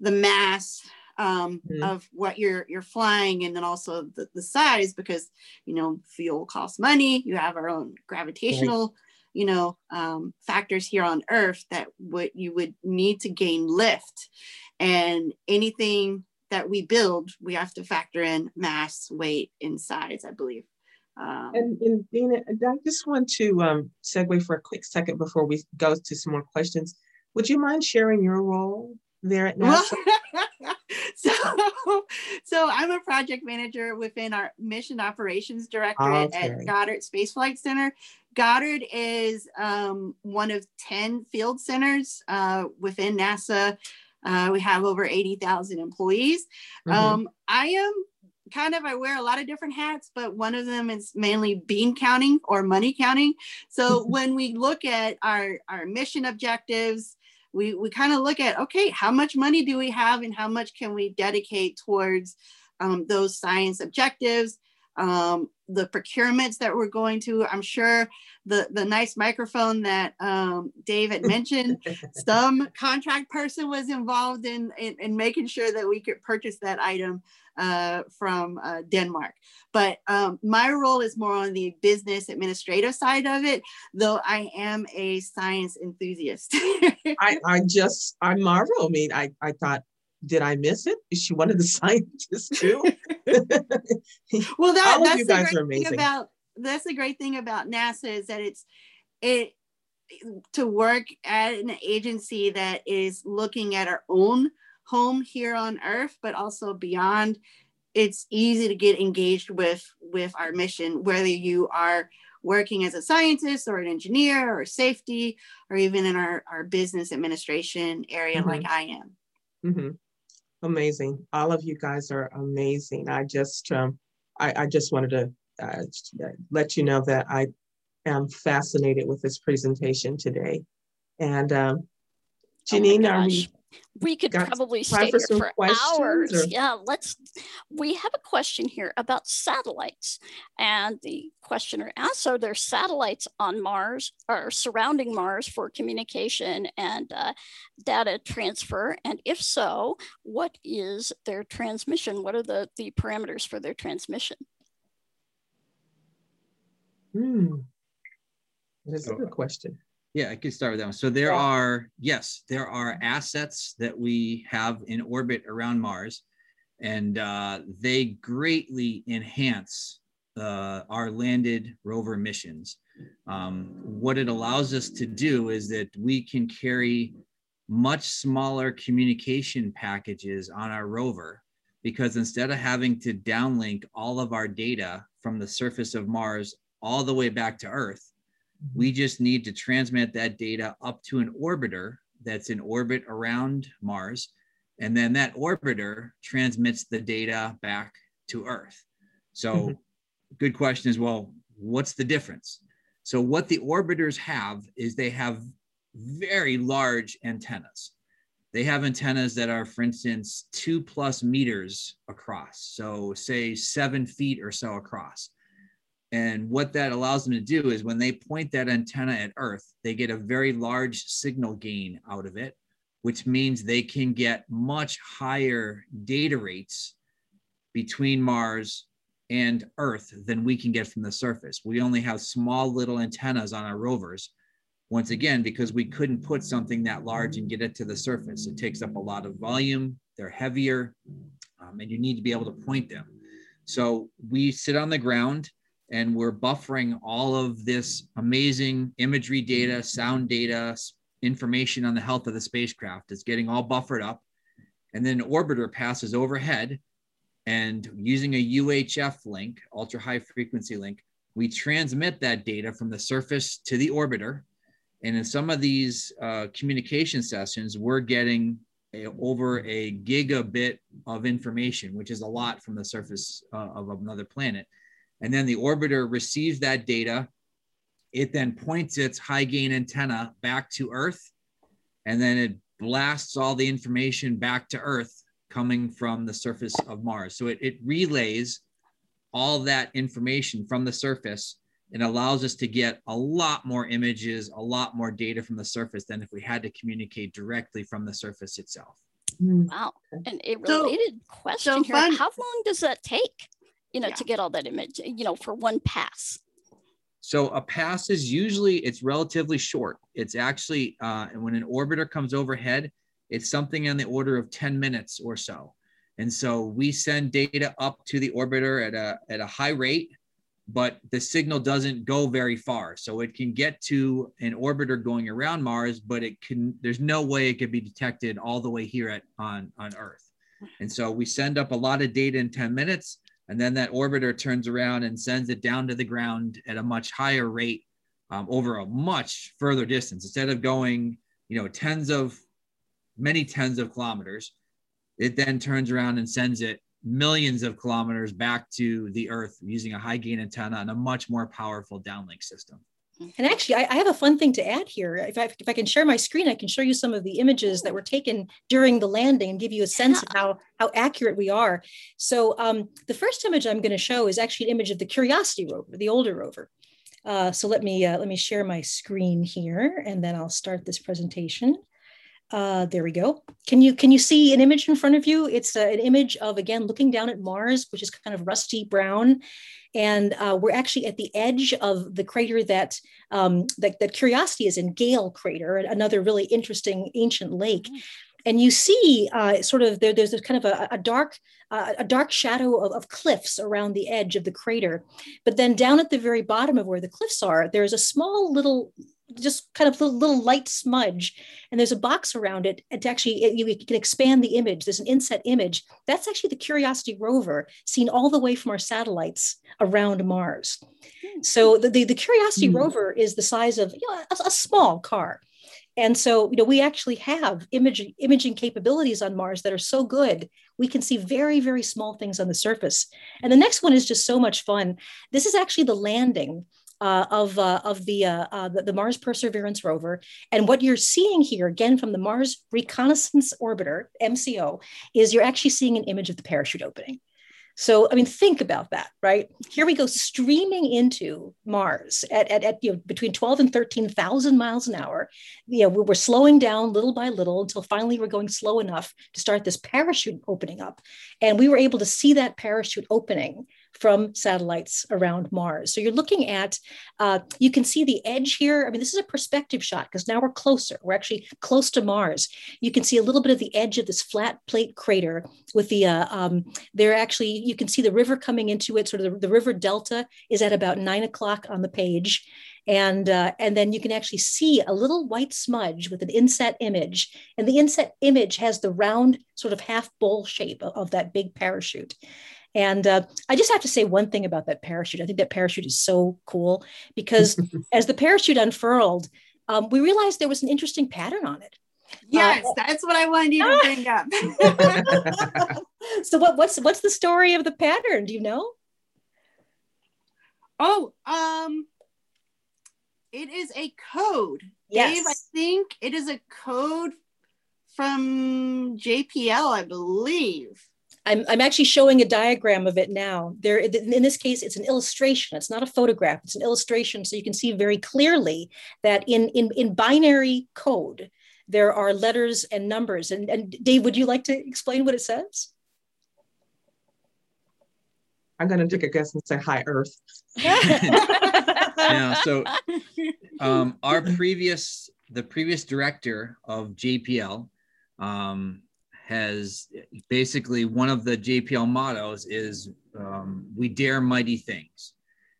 [SPEAKER 5] the mass um, mm-hmm. of what you're you're flying, and then also the, the size because you know fuel costs money. You have our own gravitational. Right. You know, um, factors here on Earth that what you would need to gain lift, and anything that we build, we have to factor in mass, weight, and size, I believe.
[SPEAKER 2] Um, and, and Dina, I just want to um, segue for a quick second before we go to some more questions. Would you mind sharing your role there at NASA?
[SPEAKER 5] so so I'm a project manager within our Mission Operations Directorate
[SPEAKER 2] Okay.
[SPEAKER 5] at Goddard Space Flight Center. Goddard is um, one of 10 field centers uh, within NASA. Uh, we have over 80,000 employees.
[SPEAKER 2] Mhm.
[SPEAKER 5] Um, I am kind of, I wear a lot of different hats, but one of them is mainly bean counting or money counting. So when we look at our, our mission objectives, we, we kind of look at, okay, how much money do we have and how much can we dedicate towards um, those science objectives? Um, the procurements that we're going to, I'm sure the, the nice microphone that um, Dave had mentioned, some contract person was involved in, in, in making sure that we could purchase that item uh, from uh, Denmark. But um, my role is more on the business administrative side of it, though I am a science enthusiast.
[SPEAKER 2] I, I just, I marvel. I mean, I, I thought, did I miss it? Is she one of the scientists too?
[SPEAKER 5] well, that,
[SPEAKER 2] All of
[SPEAKER 5] that's the great
[SPEAKER 2] are amazing.
[SPEAKER 5] thing about that's the great thing about NASA is that it's it to work at an agency that is looking at our own home here on Earth, but also beyond. It's easy to get engaged with with our mission, whether you are working as a scientist or an engineer or safety or even in our, our business administration area like I am.
[SPEAKER 2] hmm Amazing. All of you guys are amazing. I just, um, I, I just wanted to uh, let you know that I am fascinated with this presentation today. And um, Janine, are we?
[SPEAKER 1] We could
[SPEAKER 2] got
[SPEAKER 1] probably stay
[SPEAKER 2] for
[SPEAKER 1] here for hours.
[SPEAKER 2] or-
[SPEAKER 1] Yeah, let's. We have a question here about satellites, and the questioner asks: Are there satellites on Mars or surrounding Mars for communication and uh, data transfer? And if so, what is their transmission? What are the the parameters for their transmission?
[SPEAKER 2] Hmm. That's a good question.
[SPEAKER 12] Yeah, I could start with that one. So there are, yes, there are assets that we have in orbit around Mars, and uh, they greatly enhance uh, our landed rover missions. Um, what it allows us to do is that we can carry much smaller communication packages on our rover because instead of having to downlink all of our data from the surface of Mars all the way back to Earth, we just need to transmit that data up to an orbiter that's in orbit around Mars. And then that orbiter transmits the data back to Earth. So,
[SPEAKER 2] Mhm.
[SPEAKER 12] good question is well. What's the difference? So, what the orbiters have is they have very large antennas. They have antennas that are, for instance, two plus meters across. So, say seven feet or so across. And what that allows them to do is when they point that antenna at Earth, they get a very large signal gain out of it, which means they can get much higher data rates between Mars and Earth than we can get from the surface. We only have small little antennas on our rovers. Once again, because we couldn't put something that large and get it to the surface. It takes up a lot of volume, they're heavier, um, and you need to be able to point them. So we sit on the ground and we're buffering all of this amazing imagery data, sound data, information on the health of the spacecraft. It's getting all buffered up. And then an orbiter passes overhead and using a UHF link, ultra high frequency link, we transmit that data from the surface to the orbiter. And in some of these uh, communication sessions, we're getting a, over a gigabit of information, which is a lot from the surface uh, of another planet. And then the orbiter receives that data. It then points its high gain antenna back to Earth. And then it blasts all the information back to Earth coming from the surface of Mars. So it, it relays all that information from the surface and allows us to get a lot more images, a lot more data from the surface than if we had to communicate directly from the surface itself. Hmm.
[SPEAKER 1] Wow. And a
[SPEAKER 5] So-
[SPEAKER 1] related question
[SPEAKER 5] so
[SPEAKER 1] here:
[SPEAKER 5] fun-
[SPEAKER 1] How long does that take? You know, to get all that image. You know, for one pass.
[SPEAKER 12] So a pass is usually it's relatively short. It's actually uh, when an orbiter comes overhead, it's something on the order of 10 minutes or so. And so we send data up to the orbiter at a at a high rate, but the signal doesn't go very far. So it can get to an orbiter going around Mars, but it can there's no way it could be detected all the way here at on on Earth. And so we send up a lot of data in 10 minutes, and then that orbiter turns around and sends it down to the ground at a much higher rate um, over a much further distance. Instead of going, you know, tens of, many tens of kilometers, it then turns around and sends it millions of kilometers back to the Earth using a high gain antenna and a much more powerful downlink system.
[SPEAKER 6] And actually, I, I, have a fun thing to add here. If I, if I can share my screen, I can show you some of the images that were taken during the landing and give you a sense of how, how accurate we are. So um, the first image I'm going to show is actually an image of the Curiosity rover, the older rover. Uh, so let me uh, let me share my screen here, and then I'll start this presentation. Uh, there we go. Can you can you see an image in front of you? It's uh, an image of again looking down at Mars, which is kind of rusty brown, and uh, we're actually at the edge of the crater that, um, that that Curiosity is in, Gale Crater, another really interesting ancient lake. Mm-hmm. And you see, uh, sort of there, there's a kind of a, a dark, uh, a dark shadow of, of cliffs around the edge of the crater. But then down at the very bottom of where the cliffs are, there's a small little just kind of a little light smudge and there's a box around it and to actually it, you can expand the image. There's an inset image. That's actually the curiosity rover seen all the way from our satellites around mars. Hmm. so the, the, the curiosity mm. rover is the size of you know, a, a, small car. And so you know we actually have imaging imaging capabilities on mars that are so good we can see very very small things on the surface. And the next one is just so much fun. This is actually the landing uh, of, uh, of the, uh, uh, the, the, Mars Perseverance rover. And what you're seeing here, again, from the Mars Reconnaissance Orbiter, MCO, is you're actually seeing an image of the parachute opening. So, I mean, think about that, right? Here we go streaming into Mars at, at, at you know, between 12 and 13,000 miles an hour. You know, we're slowing down little by little until finally we're going slow enough to start this parachute opening up. And we were able to see that parachute opening from satellites around Mars. So you're looking at, uh, you can see the edge here. I mean, this is a perspective shot because now we're closer. We're actually close to Mars. You can see a little bit of the edge of this flat plate crater with the, uh, um, there actually, you can see the river coming into it. Sort of the, the river delta is at about nine o'clock on the page and uh, and then you can actually see a little white smudge with an inset image and the inset image has the round sort of half bowl shape of, of that big parachute and uh, I just have to say one thing about that parachute. I think that parachute is so cool because as the parachute unfurled, um, we realized there was an interesting pattern on it.
[SPEAKER 5] Yes, uh, that's what I wanted you to bring
[SPEAKER 6] up. so what, what's what's the story of the pattern? Do you know?
[SPEAKER 5] Oh, um, it is a code. Yes. Dave, I think it is a code from JPL, I believe.
[SPEAKER 6] I'm, I'm actually showing a diagram of it now. There, in this case, it's an illustration. It's not a photograph. It's an illustration, so you can see very clearly that in in, in binary code, there are letters and numbers. And, and Dave, would you like to explain what it says?
[SPEAKER 2] I'm going to take a guess and say hi, Earth.
[SPEAKER 12] yeah. So, um, our previous, the previous director of JPL, um, has basically one of the JPL mottos is um, we dare mighty things.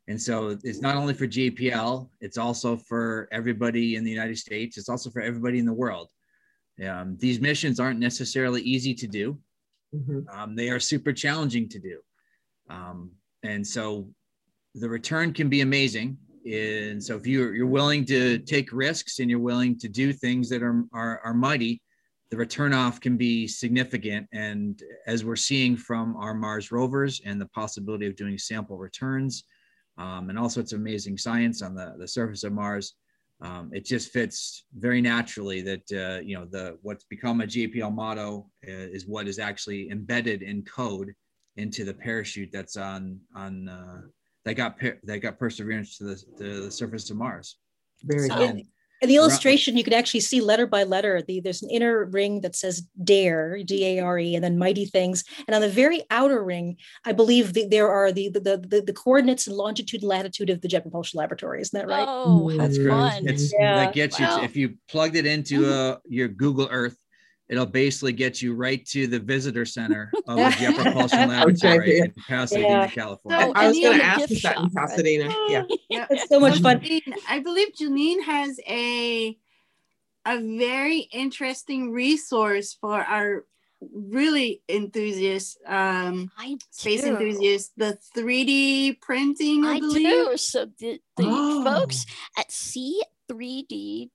[SPEAKER 12] And so it's not only for JPL, it's also for everybody in the United States. It's also for everybody in the world. Um, these missions aren't necessarily easy to do. Mm-hmm. Um, they are super challenging to do. Um, and so the return can be amazing. And so if you're, you're willing to take risks and you're willing to do things that are, are, are mighty, the return off can be significant. And as we're seeing from our Mars rovers and the possibility of doing sample returns um, and all sorts of amazing science on the, the surface of Mars, um, it just fits very naturally that, uh, you know, the what's become a JPL motto uh, is what is actually embedded in code into the parachute that's on, on uh, that got, that got perseverance to the, to the surface of Mars.
[SPEAKER 2] Very so, good.
[SPEAKER 6] In the illustration, you can actually see letter by letter. The, there's an inner ring that says DARE, D A R E, and then mighty things. And on the very outer ring, I believe the, there are the, the, the, the, coordinates and longitude and latitude of the Jet Propulsion Laboratory. Isn't that right?
[SPEAKER 1] Oh, that's fun.
[SPEAKER 12] It's, yeah. That gets you, wow. to, if you plugged it into uh, your Google Earth, it'll basically get you right to the visitor center of the Jet Propulsion Laboratory in Pasadena, yeah. California. So,
[SPEAKER 2] I was going to ask if that in Pasadena. Right? Yeah.
[SPEAKER 6] yeah, it's so much fun.
[SPEAKER 5] I believe Janine has a a very interesting resource for our really enthusiast, um,
[SPEAKER 1] I
[SPEAKER 5] space
[SPEAKER 1] do.
[SPEAKER 5] enthusiast, the 3D printing, I,
[SPEAKER 1] I
[SPEAKER 5] believe.
[SPEAKER 1] do. So the, the
[SPEAKER 2] Oh.
[SPEAKER 1] folks at see3d.com,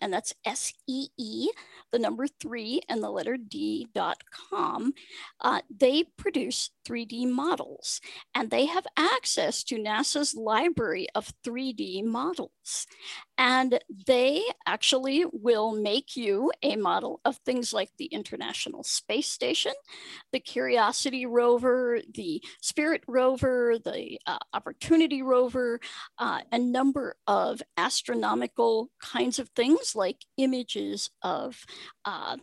[SPEAKER 1] and that's S E E, the number three and the letter D.com, uh, they produce 3D models and they have access to NASA's library of 3D models. And they actually will make you a model of things like the International Space Station, the Curiosity rover, the Spirit rover, the uh, Opportunity rover, uh, a number of astronomical kinds of things like images of uh,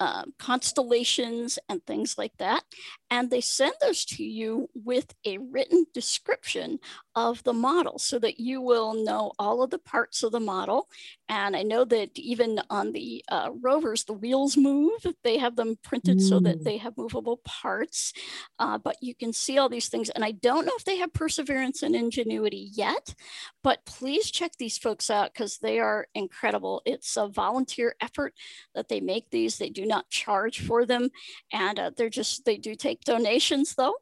[SPEAKER 1] uh, constellations and things like that. And they send those to you with a written description of the model so that you will know all of the parts of the model. And I know that even on the uh, rovers, the wheels move. They have them printed so that
[SPEAKER 2] Mm.
[SPEAKER 1] they have movable parts. Uh, but you can see all these things. And I don't know if they have perseverance and ingenuity yet, but please check these folks out because they are incredible. It's a volunteer effort that they make these. They do not charge for them. And uh, they're just, they do take donations though.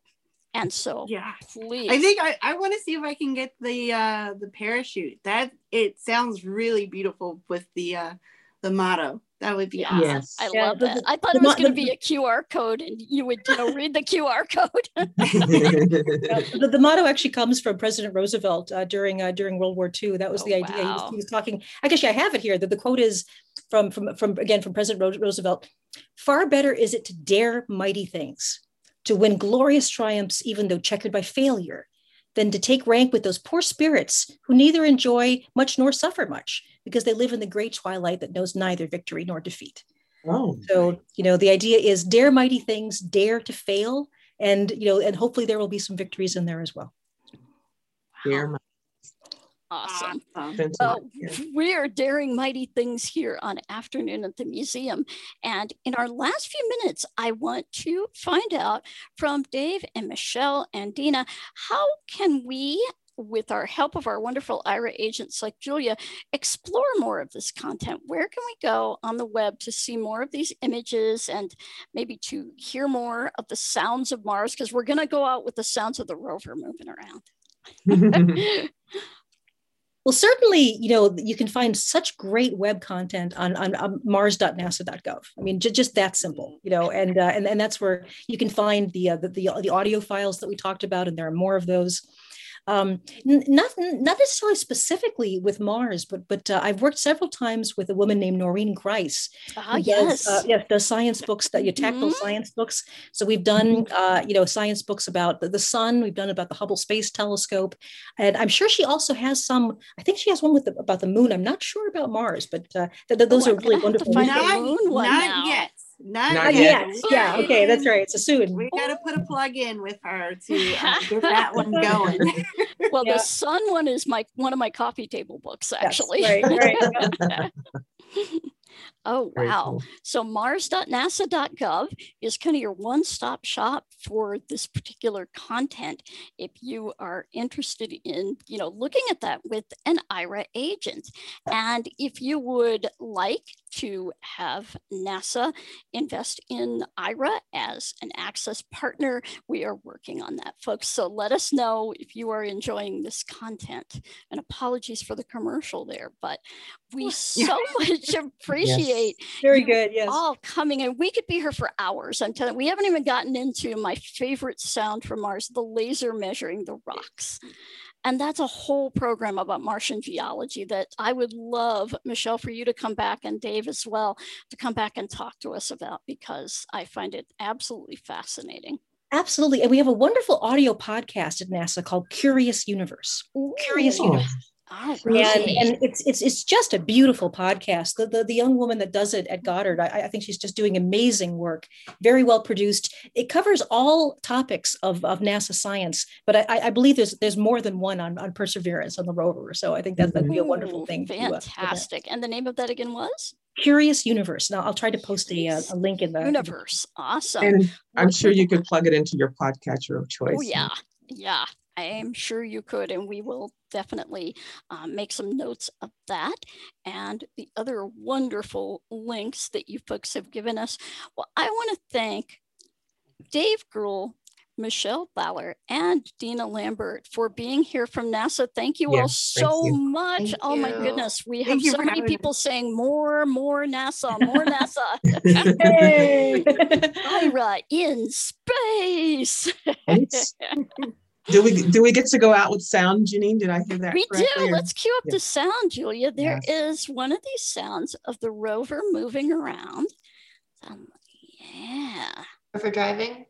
[SPEAKER 1] And so
[SPEAKER 5] Yeah.
[SPEAKER 1] please.
[SPEAKER 5] I think I, I want to see if I can get the uh the parachute. That it sounds really beautiful with the uh the motto. That would be
[SPEAKER 1] Yeah,
[SPEAKER 5] awesome.
[SPEAKER 2] Yes.
[SPEAKER 1] I
[SPEAKER 6] Yeah,
[SPEAKER 1] love
[SPEAKER 6] the-
[SPEAKER 1] that. I thought
[SPEAKER 6] the
[SPEAKER 1] it was going to be a QR code and you would, you know, read the QR code.
[SPEAKER 6] Yeah, the, the motto actually comes from President Roosevelt uh, during uh, during World War II. That was
[SPEAKER 1] Oh,
[SPEAKER 6] the idea. He, was, he was talking. I guess yeah, I have it here. That the quote is from from from again from President Roosevelt. Far better is it to dare mighty things, to win glorious triumphs even though checkered by failure, than to take rank with those poor spirits who neither enjoy much nor suffer much because they live in the great twilight that knows neither victory nor defeat.
[SPEAKER 2] Oh,
[SPEAKER 6] So, you know, the idea is dare mighty things, dare to fail, and you know, and hopefully there will be some victories in there as well.
[SPEAKER 2] dear my
[SPEAKER 1] Awesome.
[SPEAKER 5] Awesome.
[SPEAKER 1] Uh, we are daring mighty things here on Afternoon at the Museum. And in our last few minutes, I want to find out from Dave and Michelle and Dina how can we, with our help of our wonderful Aira agents like Julia, explore more of this content? Where can we go on the web to see more of these images and maybe to hear more of the sounds of Mars? Because we're going to go out with the sounds of the rover moving around.
[SPEAKER 6] Well, certainly, you know, you can find such great web content on, on, on mars.nasa.gov. I mean, ju- just that simple, you know, and, uh, and and that's where you can find the, uh, the the the audio files that we talked about, and there are more of those. Um, not not necessarily specifically with Mars, but but uh, I've worked several times with a woman named Noreen Grice.
[SPEAKER 1] Ah,
[SPEAKER 6] who does,
[SPEAKER 1] yes.
[SPEAKER 6] uh, yes, does science books that you tactile
[SPEAKER 1] Mhm.
[SPEAKER 6] science books. So we've done, uh, you know, science books about the, the sun. We've done about the Hubble Space Telescope, and I'm sure she also has some. I think she has one with the, about the moon. I'm not sure about Mars, but uh, th- th- those
[SPEAKER 1] Oh,
[SPEAKER 6] are really
[SPEAKER 1] gonna have to
[SPEAKER 6] wonderful.
[SPEAKER 1] find
[SPEAKER 6] resources.
[SPEAKER 5] Not,
[SPEAKER 1] moon one
[SPEAKER 5] not
[SPEAKER 1] now.
[SPEAKER 5] yet. Not,
[SPEAKER 2] Not
[SPEAKER 6] Not
[SPEAKER 5] yet.
[SPEAKER 6] yet. Yeah. Okay. That's right. It's a soon.
[SPEAKER 5] We got to put a plug in with her to uh, get that one going.
[SPEAKER 1] Well,
[SPEAKER 6] Yeah.
[SPEAKER 1] the sun one is my one of my coffee table books,
[SPEAKER 6] Yes,
[SPEAKER 1] actually.
[SPEAKER 6] right, right,
[SPEAKER 1] oh wow!
[SPEAKER 2] cool.
[SPEAKER 1] So mars.nasa.gov is kind of your one-stop shop for this particular content. If you are interested in, you know, looking at that with an Aira agent, and if you would like to have NASA invest in Aira as an access partner, we are working on that, folks. So let us know if you are enjoying this content. And apologies for the commercial there, but we so much appreciate
[SPEAKER 6] Very good. Yes.
[SPEAKER 1] all coming and we could be here for hours i'm telling we haven't even gotten into my favorite sound from mars the laser measuring the rocks and that's a whole program about martian geology that i would love michelle for you to come back and dave as well to come back and talk to us about because i find it absolutely fascinating
[SPEAKER 6] Absolutely. And we have a wonderful audio podcast at NASA called Curious Universe. Curious
[SPEAKER 2] Ooh.
[SPEAKER 6] Universe.
[SPEAKER 1] all
[SPEAKER 6] And, and it's it's it's just a beautiful podcast. The, the the young woman that does it at Goddard, I, I think she's just doing amazing work. Very well produced. It covers all topics of, of NASA science, but I, I believe there's there's more than one on, on Perseverance on the rover. So I think that that'd be a wonderful
[SPEAKER 1] Ooh,
[SPEAKER 6] thing. to, uh,
[SPEAKER 1] fantastic and the name of that again was
[SPEAKER 6] Curious Universe. Now I'll try to post a, uh, a link in the
[SPEAKER 1] universe awesome
[SPEAKER 2] And I'm sure you could plug it into your podcatcher of choice.
[SPEAKER 1] Oh yeah, yeah, I am sure you could, and we will definitely uh, make some notes of that and the other wonderful links that you folks have given us. Well, I want to thank Dave Gruel Michelle Thaller and Dina Lambert for being here from NASA. Thank you all so you. much. Thank oh you. my goodness, we thank have so many people us. saying more, more NASA, more NASA. hey, Aira in space.
[SPEAKER 2] do we do we get to go out with sound, Janine? Did I hear that?
[SPEAKER 1] We correctly? do. Let's cue up yeah. the sound, Julia. There yes. is one of these sounds of the rover moving around. Um, yeah.
[SPEAKER 4] For driving.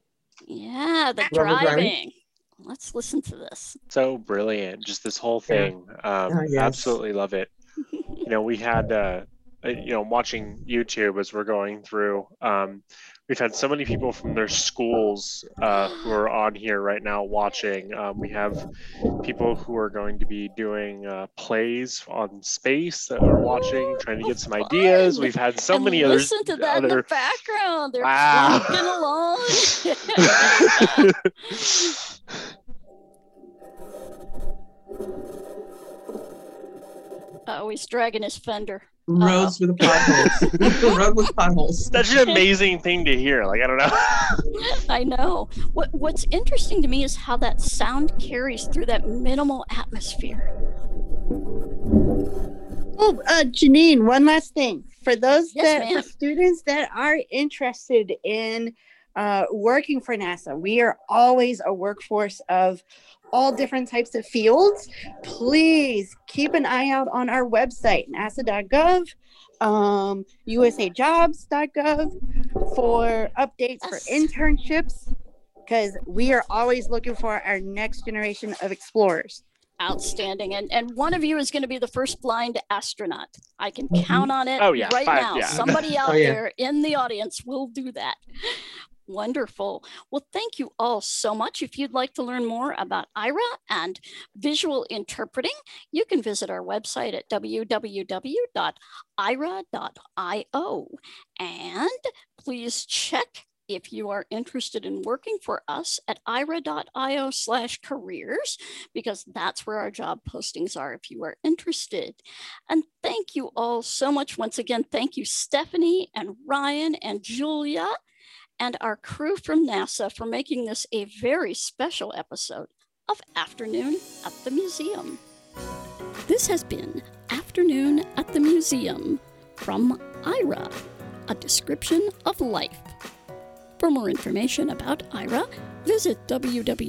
[SPEAKER 1] Yeah, the driving. Let's listen to this.
[SPEAKER 3] So brilliant. Just this whole thing. Yeah. Um, oh, yes. Absolutely love it. you know, we had, uh, uh, you know, watching YouTube as we're going through, um, we've had so many people from their schools uh, who are on here right now watching. Um, we have people who are going to be doing uh, plays on space that are watching, trying to get some ideas. We've had so
[SPEAKER 1] and
[SPEAKER 3] many others.
[SPEAKER 1] Listen to that other... in the background. They're wow. along. oh, he's dragging his fender
[SPEAKER 2] roads with potholes. road with potholes.
[SPEAKER 3] That's an amazing thing to hear. Like I don't know.
[SPEAKER 1] I know. What What's interesting to me is how that sound carries through that minimal atmosphere.
[SPEAKER 5] Oh, uh, Janine, one last thing for those yes, that for students that are interested in uh, working for NASA, we are always a workforce of all different types of fields, please keep an eye out on our website, nasa.gov, um, usajobs.gov for updates for internships, because we are always looking for our next generation of explorers.
[SPEAKER 1] Outstanding. And and one of you is going to be the first blind astronaut. I can mm-hmm. count on it
[SPEAKER 3] oh, yeah.
[SPEAKER 1] right
[SPEAKER 3] Five,
[SPEAKER 1] now.
[SPEAKER 3] Yeah.
[SPEAKER 1] Somebody out oh, yeah. there in the audience will do that. Wonderful. Well, thank you all so much. If you'd like to learn more about Aira and visual interpreting, you can visit our website at www.aira.io. And please check if you are interested in working for us at aira.io slash careers, because that's where our job postings are if you are interested. And thank you all so much. Once again, thank you, Stephanie and Ryan and Julia and our crew from NASA for making this a very special episode of Afternoon at the Museum. This has been Afternoon at the Museum from Aira, a description of life. For more information about Aira, visit www.aira.io.